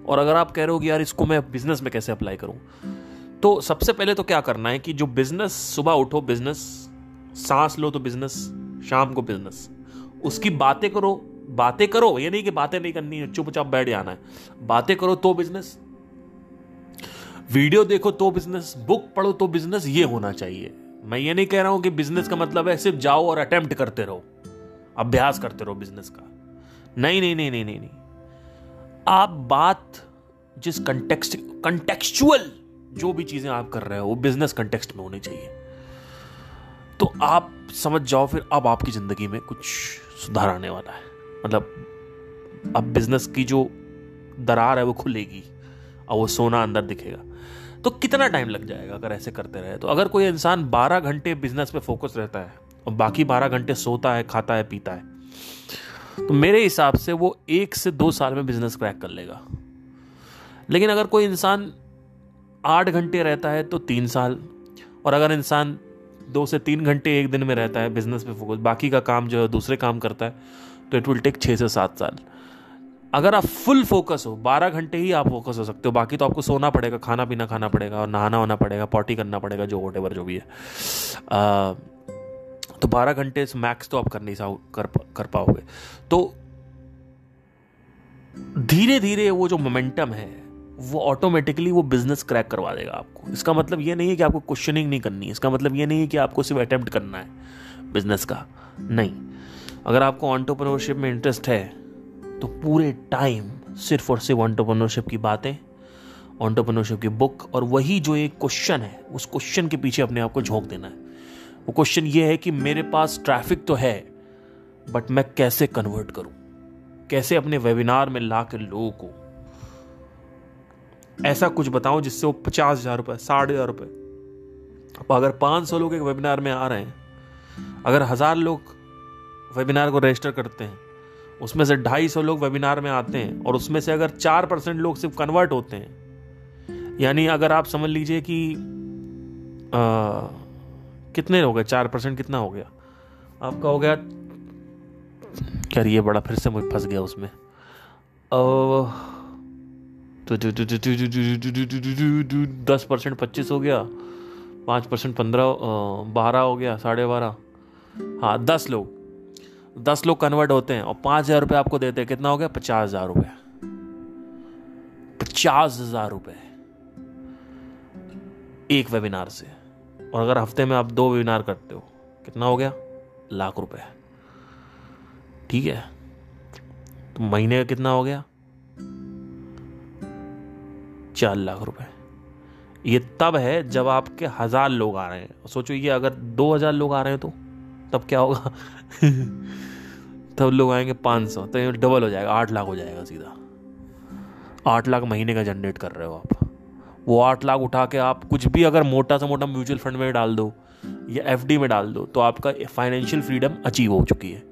और अगर आप कह रहे हो कि यार इसको मैं बिज़नेस में कैसे अप्लाई करूँ? तो सबसे पहले तो क्या करना है कि जो बिज़नेस सुबह उठो बिज़नेस सांस लो तो बिज़नेस शाम को बिज़नेस उसकी बातें करो बातें करो, ये नहीं कि बातें नहीं करनी है, चुपचाप बैठ जाना है. बातें करो तो बिज़नेस वीडियो देखो तो बिज़नेस बुक पढ़ो तो बिज़नेस ये होना चाहिए। मैं ये नहीं कह रहा हूँ कि बिज़नेस का मतलब है सिर्फ़ जाओ और अटेम्प्ट करते रहो, अभ्यास करते रहो बिज़नेस का। नहीं नहीं नहीं नहीं नहीं नहीं। आप बात जिस कंटेक्स्ट कंटेक्चुअल जो भी चीज़ें आप कर रहे हो वो बिज़नेस कंटेक्स्ट में होनी चाहिए। तो आप समझ जाओ, फिर अब आपकी ज़िंदगी में कुछ सुधार आने वाला है। मतलब अब बिज़नेस की जो दरार है वो खुलेगी और वो सोना अंदर दिखेगा। तो कितना टाइम लग जाएगा अगर ऐसे करते रहे? तो अगर कोई इंसान 12 घंटे बिज़नेस पे फोकस रहता है और बाकी 12 घंटे सोता है, खाता है, पीता है तो मेरे हिसाब से वो एक से दो साल में बिज़नेस क्रैक कर लेगा। लेकिन अगर कोई इंसान आठ घंटे रहता है तो तीन साल। और अगर इंसान दो से तीन घंटे एक दिन में रहता है बिज़नेस पे फोकस बाकी का काम जो है, दूसरे काम करता है तो इट विल टेक छः से सात साल। अगर आप फुल फोकस हो बारह घंटे ही आप फोकस हो सकते हो बाकी तो आपको सोना पड़ेगा खाना पीना खाना पड़ेगा और नहाना होना पड़ेगा पॉटी करना पड़ेगा जो वोट जो भी है। आ, तो बारह घंटे मैक्स तो आप कर नहीं कर, कर पाओगे। तो धीरे धीरे वो जो मोमेंटम है वो ऑटोमेटिकली वो बिज़नेस क्रैक करवा देगा आपको। इसका मतलब ये नहीं है कि आपको क्वेश्चनिंग नहीं करनी इसका मतलब ये नहीं है कि आपको सिर्फ़ अटेम्प्ट करना है बिज़नेस का। नहीं। अगर आपको ऑन्टरप्रनोरशिप में इंटरेस्ट है तो पूरे टाइम सिर्फ़ और सिर्फ़ ऑन्टरप्रनोरशिप की बातें ऑन्टरप्रनोरशिप की बुक और वही जो एक क्वेश्चन है, उस क्वेश्चन के पीछे अपने आप को झोंक देना है। वो क्वेश्चन ये है कि मेरे पास ट्रैफ़िक तो है बट मैं कैसे कन्वर्ट करूँ? कैसे अपने वेबिनार में ला के लोगों को? ऐसा कुछ बताऊँ जिससे वो पचास हज़ार रुपये साठ हज़ार रुपये अगर पाँच सौ लोग एक वेबिनार में आ रहे हैं, अगर हज़ार लोग वेबिनार को रजिस्टर करते हैं उसमें से ढाई सौ लोग वेबिनार में आते हैं और उसमें से अगर चार परसेंट लोग सिर्फ़ कन्वर्ट होते हैं यानी अगर आप समझ लीजिए कि आ, कितने हो गए? चार परसेंट कितना हो गया? आपका हो गया क्या ये बड़ा फिर से मुझे फंस गया उसमें। दस परसेंट पच्चीस हो गया पाँच परसेंट पंद्रह बारह हो गया साढ़े बारह। हाँ दस लोग। दस लोग कन्वर्ट होते हैं और पाँच हज़ार रुपये आपको देते हैं, कितना हो गया? पचास हज़ार रुपये पचास हज़ार रुपये एक वेबिनार से। और अगर हफ़्ते में आप दो वेबिनार करते हो, कितना हो गया? लाख रुपए। ठीक है? तो महीने का कितना हो गया? चार लाख रुपए। ये तब है जब आपके हज़ार लोग आ रहे हैं। सोचो ये अगर दो हज़ार लोग आ रहे हैं तो तब क्या होगा? *laughs* तब लोग आएँगे पाँच सौ तो डबल हो जाएगा, आठ लाख हो जाएगा सीधा। आठ लाख महीने का जनरेट कर रहे हो आप। वो आठ लाख उठा के आप कुछ भी अगर मोटा से मोटा म्यूचुअल फंड में डाल दो या एफडी में डाल दो तो आपका फाइनेंशियल फ्रीडम अचीव हो चुकी है।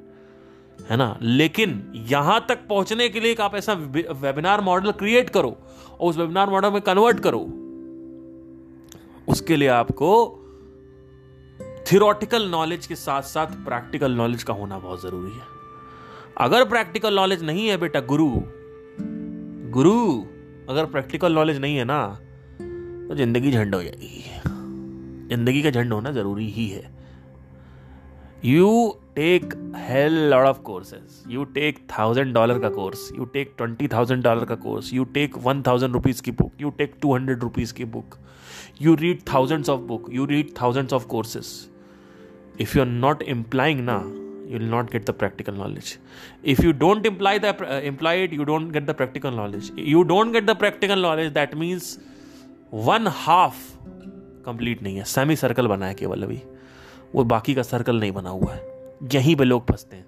है ना? लेकिन यहाँ तक पहुँचने के लिए आप ऐसा वेबिनार मॉडल क्रिएट करो और उस वेबिनार मॉडल में कन्वर्ट करो। उसके लिए आपको थियोरटिकल नॉलेज के साथ साथ प्रैक्टिकल नॉलेज का होना बहुत ज़रूरी है। अगर प्रैक्टिकल नॉलेज नहीं है बेटा, गुरु। गुरु, अगर प्रैक्टिकल नॉलेज नहीं है ना तो ज़िंदगी झंड हो जाएगी। ज़िंदगी का झंड होना ज़रूरी ही है। You take hell lot of courses you take thousand dollar का course you take twenty thousand dollar का course you take one thousand rupees की book you take two hundred rupees की book you read thousands of book you read thousands of courses if you are not implying na you will not get the practical knowledge. If you don't imply the uh, imply it you don't get the practical knowledge. You don't get the practical knowledge that means one half complete नहीं है। Semi circle बना है केवल अभी। वो बाकी का circle नहीं बना हुआ है। यहीं पे लोग फंसते हैं।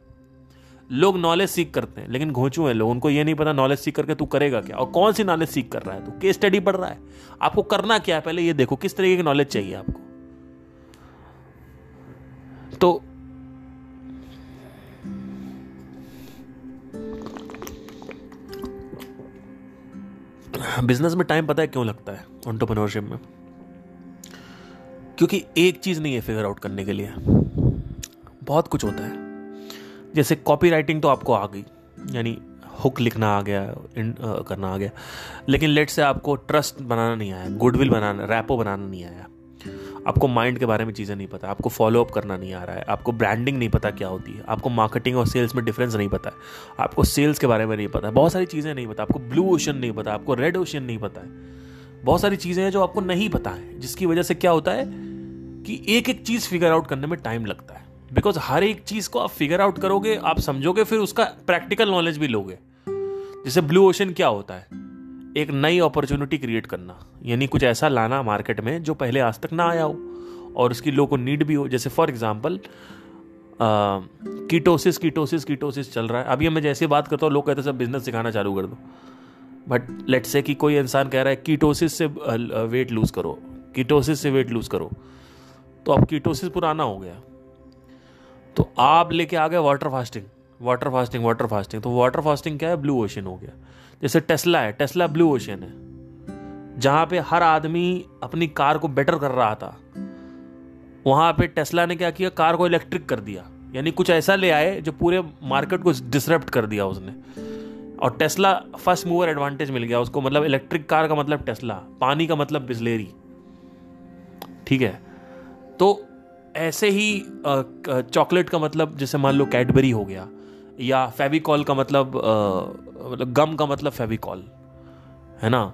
लोग नॉलेज सीख करते हैं लेकिन घोचू हैं लोग। उनको ये नहीं पता नॉलेज सीख करके तू करेगा क्या? और कौन सी नॉलेज सीख कर रहा है तू? केस स्टडी पढ़ रहा है। आपको करना क्या है? पहले ये देखो किस तरीके की नॉलेज चाहिए आपको? तो बिज़नेस में टाइम पता है क्यों लगता है ऑन्टरप्रनोरशिप में? क्योंकि एक चीज़ नहीं है फिगर आउट करने के लिए। बहुत कुछ होता है। जैसे कॉपी राइटिंग तो आपको आ गई यानी हुक लिखना आ गया इन, आ, करना आ गया। लेकिन लेट से आपको ट्रस्ट बनाना नहीं आया गुडविल बनाना रैपो बनाना नहीं आया। आपको माइंड के बारे में चीज़ें नहीं पता, आपको फॉलो अप करना नहीं आ रहा है, आपको ब्रांडिंग नहीं पता क्या होती है, आपको मार्केटिंग और सेल्स में डिफरेंस नहीं पता है, आपको सेल्स के बारे में नहीं पता, बहुत सारी चीज़ें नहीं पता, आपको ब्लू ओशन नहीं पता, आपको रेड ओशन नहीं पता है। बहुत सारी चीज़ें हैं जो आपको नहीं पता है, जिसकी वजह से क्या होता है कि एक एक चीज़ फिगर आउट करने में टाइम लगता है। बिकॉज़ हर एक चीज़ को आप फिगर आउट करोगे, आप समझोगे, फिर उसका प्रैक्टिकल नॉलेज भी लोगे। जैसे ब्लू ओशन क्या होता है? एक नई अपॉर्चुनिटी क्रिएट करना। यानी कुछ ऐसा लाना मार्केट में जो पहले आज तक ना आया हो। और उसकी लोगों को नीड भी हो। जैसे for example ketosis ketosis ketosis चल रहा है। अभी मैं जैसे बात करता हूँ, लोग कहते हैं सब बिज़नेस सिखाना चालू कर दो। बट लेट से कि कोई इंसान कह रहा है कीटोसिस से वेट लूज करो। कीटोसिस से वेट लूज करो। तो अब कीटोसिस पुराना हो गया। तो आप लेके आ गए water fasting water fasting water fasting तो वाटर फास्टिंग क्या है? ब्लू ओशन हो गया। जैसे टेस्ला है, टेस्ला ब्लू ओशन है, जहाँ पे हर आदमी अपनी कार को बेटर कर रहा था। वहाँ पे टेस्ला ने क्या किया? कार को इलेक्ट्रिक कर दिया। यानी कुछ ऐसा ले आए जो पूरे मार्केट को डिसरप्ट कर दिया उसने। और टेस्ला फ़र्स्ट मूवर एडवांटेज मिल गया उसको मतलब इलेक्ट्रिक कार का मतलब टेस्ला, पानी का मतलब बिजलेरी। ठीक है? तो ऐसे ही चॉकलेट का मतलब जैसे मान लो कैडबरी हो गया या फेविकॉल का मतलब मतलब गम का मतलब फेविकॉल, है ना?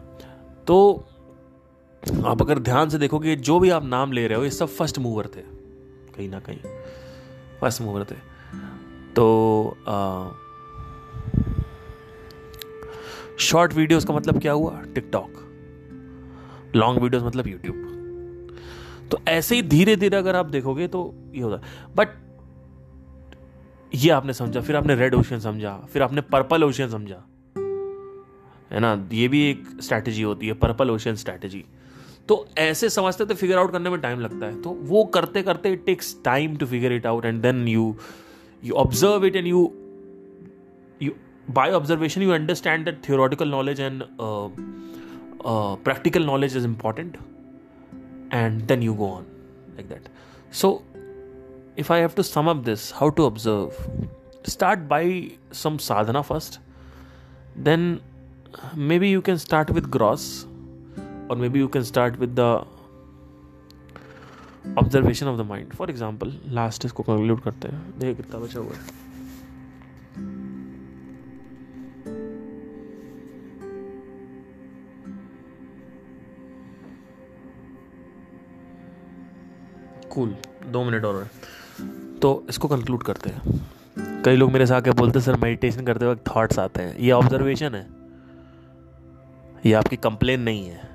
तो आप अगर ध्यान से देखोगे, जो भी आप नाम ले रहे हो, ये सब फ़र्स्ट मूवर थे, कहीं ना कहीं। फ़र्स्ट मूवर थे। तो शॉर्ट वीडियोस का मतलब क्या हुआ? टिकटॉक लॉन्ग वीडियोस मतलब यूट्यूब तो ऐसे ही धीरे धीरे अगर आप देखोगे तो ये होता है। बट ये आपने समझा फिर आपने रेड ओशन समझा फिर आपने पर्पल ओशन समझा। है ना? ये भी एक स्ट्रैटेजी होती है पर्पल ओशन स्ट्रैटेजी तो ऐसे समझते तो फिगर आउट करने में टाइम लगता है। तो वो करते करते it takes time to figure it out and then you you observe it and you you you understand that theoretical knowledge and uh, uh, practical knowledge is important and then you go on like that. So if i have to sum up this how to observe start by some sadhana first then maybe you can start with gross or maybe you can start with the observation of the mind for example last इसको conclude करते हैं देखिए कितना बचा हुआ है cool दो minute और तो इसको कंक्लूड करते हैं। कई लोग मेरे से आके बोलते सर मेडिटेशन करते वक्त थॉट्स आते हैं। ये ऑब्जर्वेशन है। ये आपकी कंप्लेन नहीं है।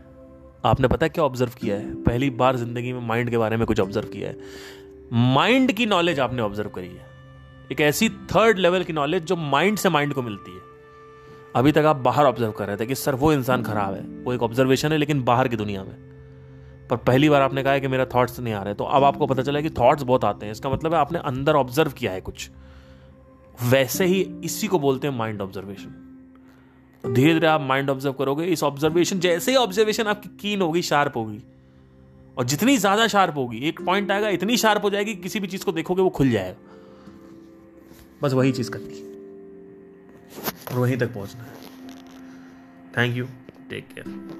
आपने पता है क्या ऑब्ज़र्व किया है? पहली बार ज़िंदगी में माइंड के बारे में कुछ ऑब्ज़र्व किया है। माइंड की नॉलेज आपने ऑब्ज़र्व करी है। एक ऐसी थर्ड लेवल की नॉलेज जो माइंड से माइंड को मिलती है। अभी तक आप बाहर ऑब्ज़र्व कर रहे थे कि, सर, वो इंसान खराब है। वो एक ऑब्जर्वेशन है, लेकिन बाहर की दुनिया में। पर पहली बार आपने कहा है कि मेरा थॉट्स नहीं आ रहे तो अब आपको पता चला कि थॉट्स बहुत आते हैं। इसका मतलब है आपने अंदर ऑब्ज़र्व किया है कुछ। वैसे ही इसी को बोलते हैं माइंड ऑब्जर्वेशन धीरे धीरे आप माइंड ऑब्ज़र्व करोगे, इस ऑब्जर्वेशन जैसे ही ऑब्जर्वेशन आपकी कीन होगी शार्प होगी। और जितनी ज़्यादा शार्प होगी, एक पॉइंट आएगा, इतनी शार्प हो जाएगी कि किसी भी चीज़ को देखोगे, वो खुल जाएगा। बस वही चीज़ करनी। और वहीं तक पहुँचना है। Thank you take care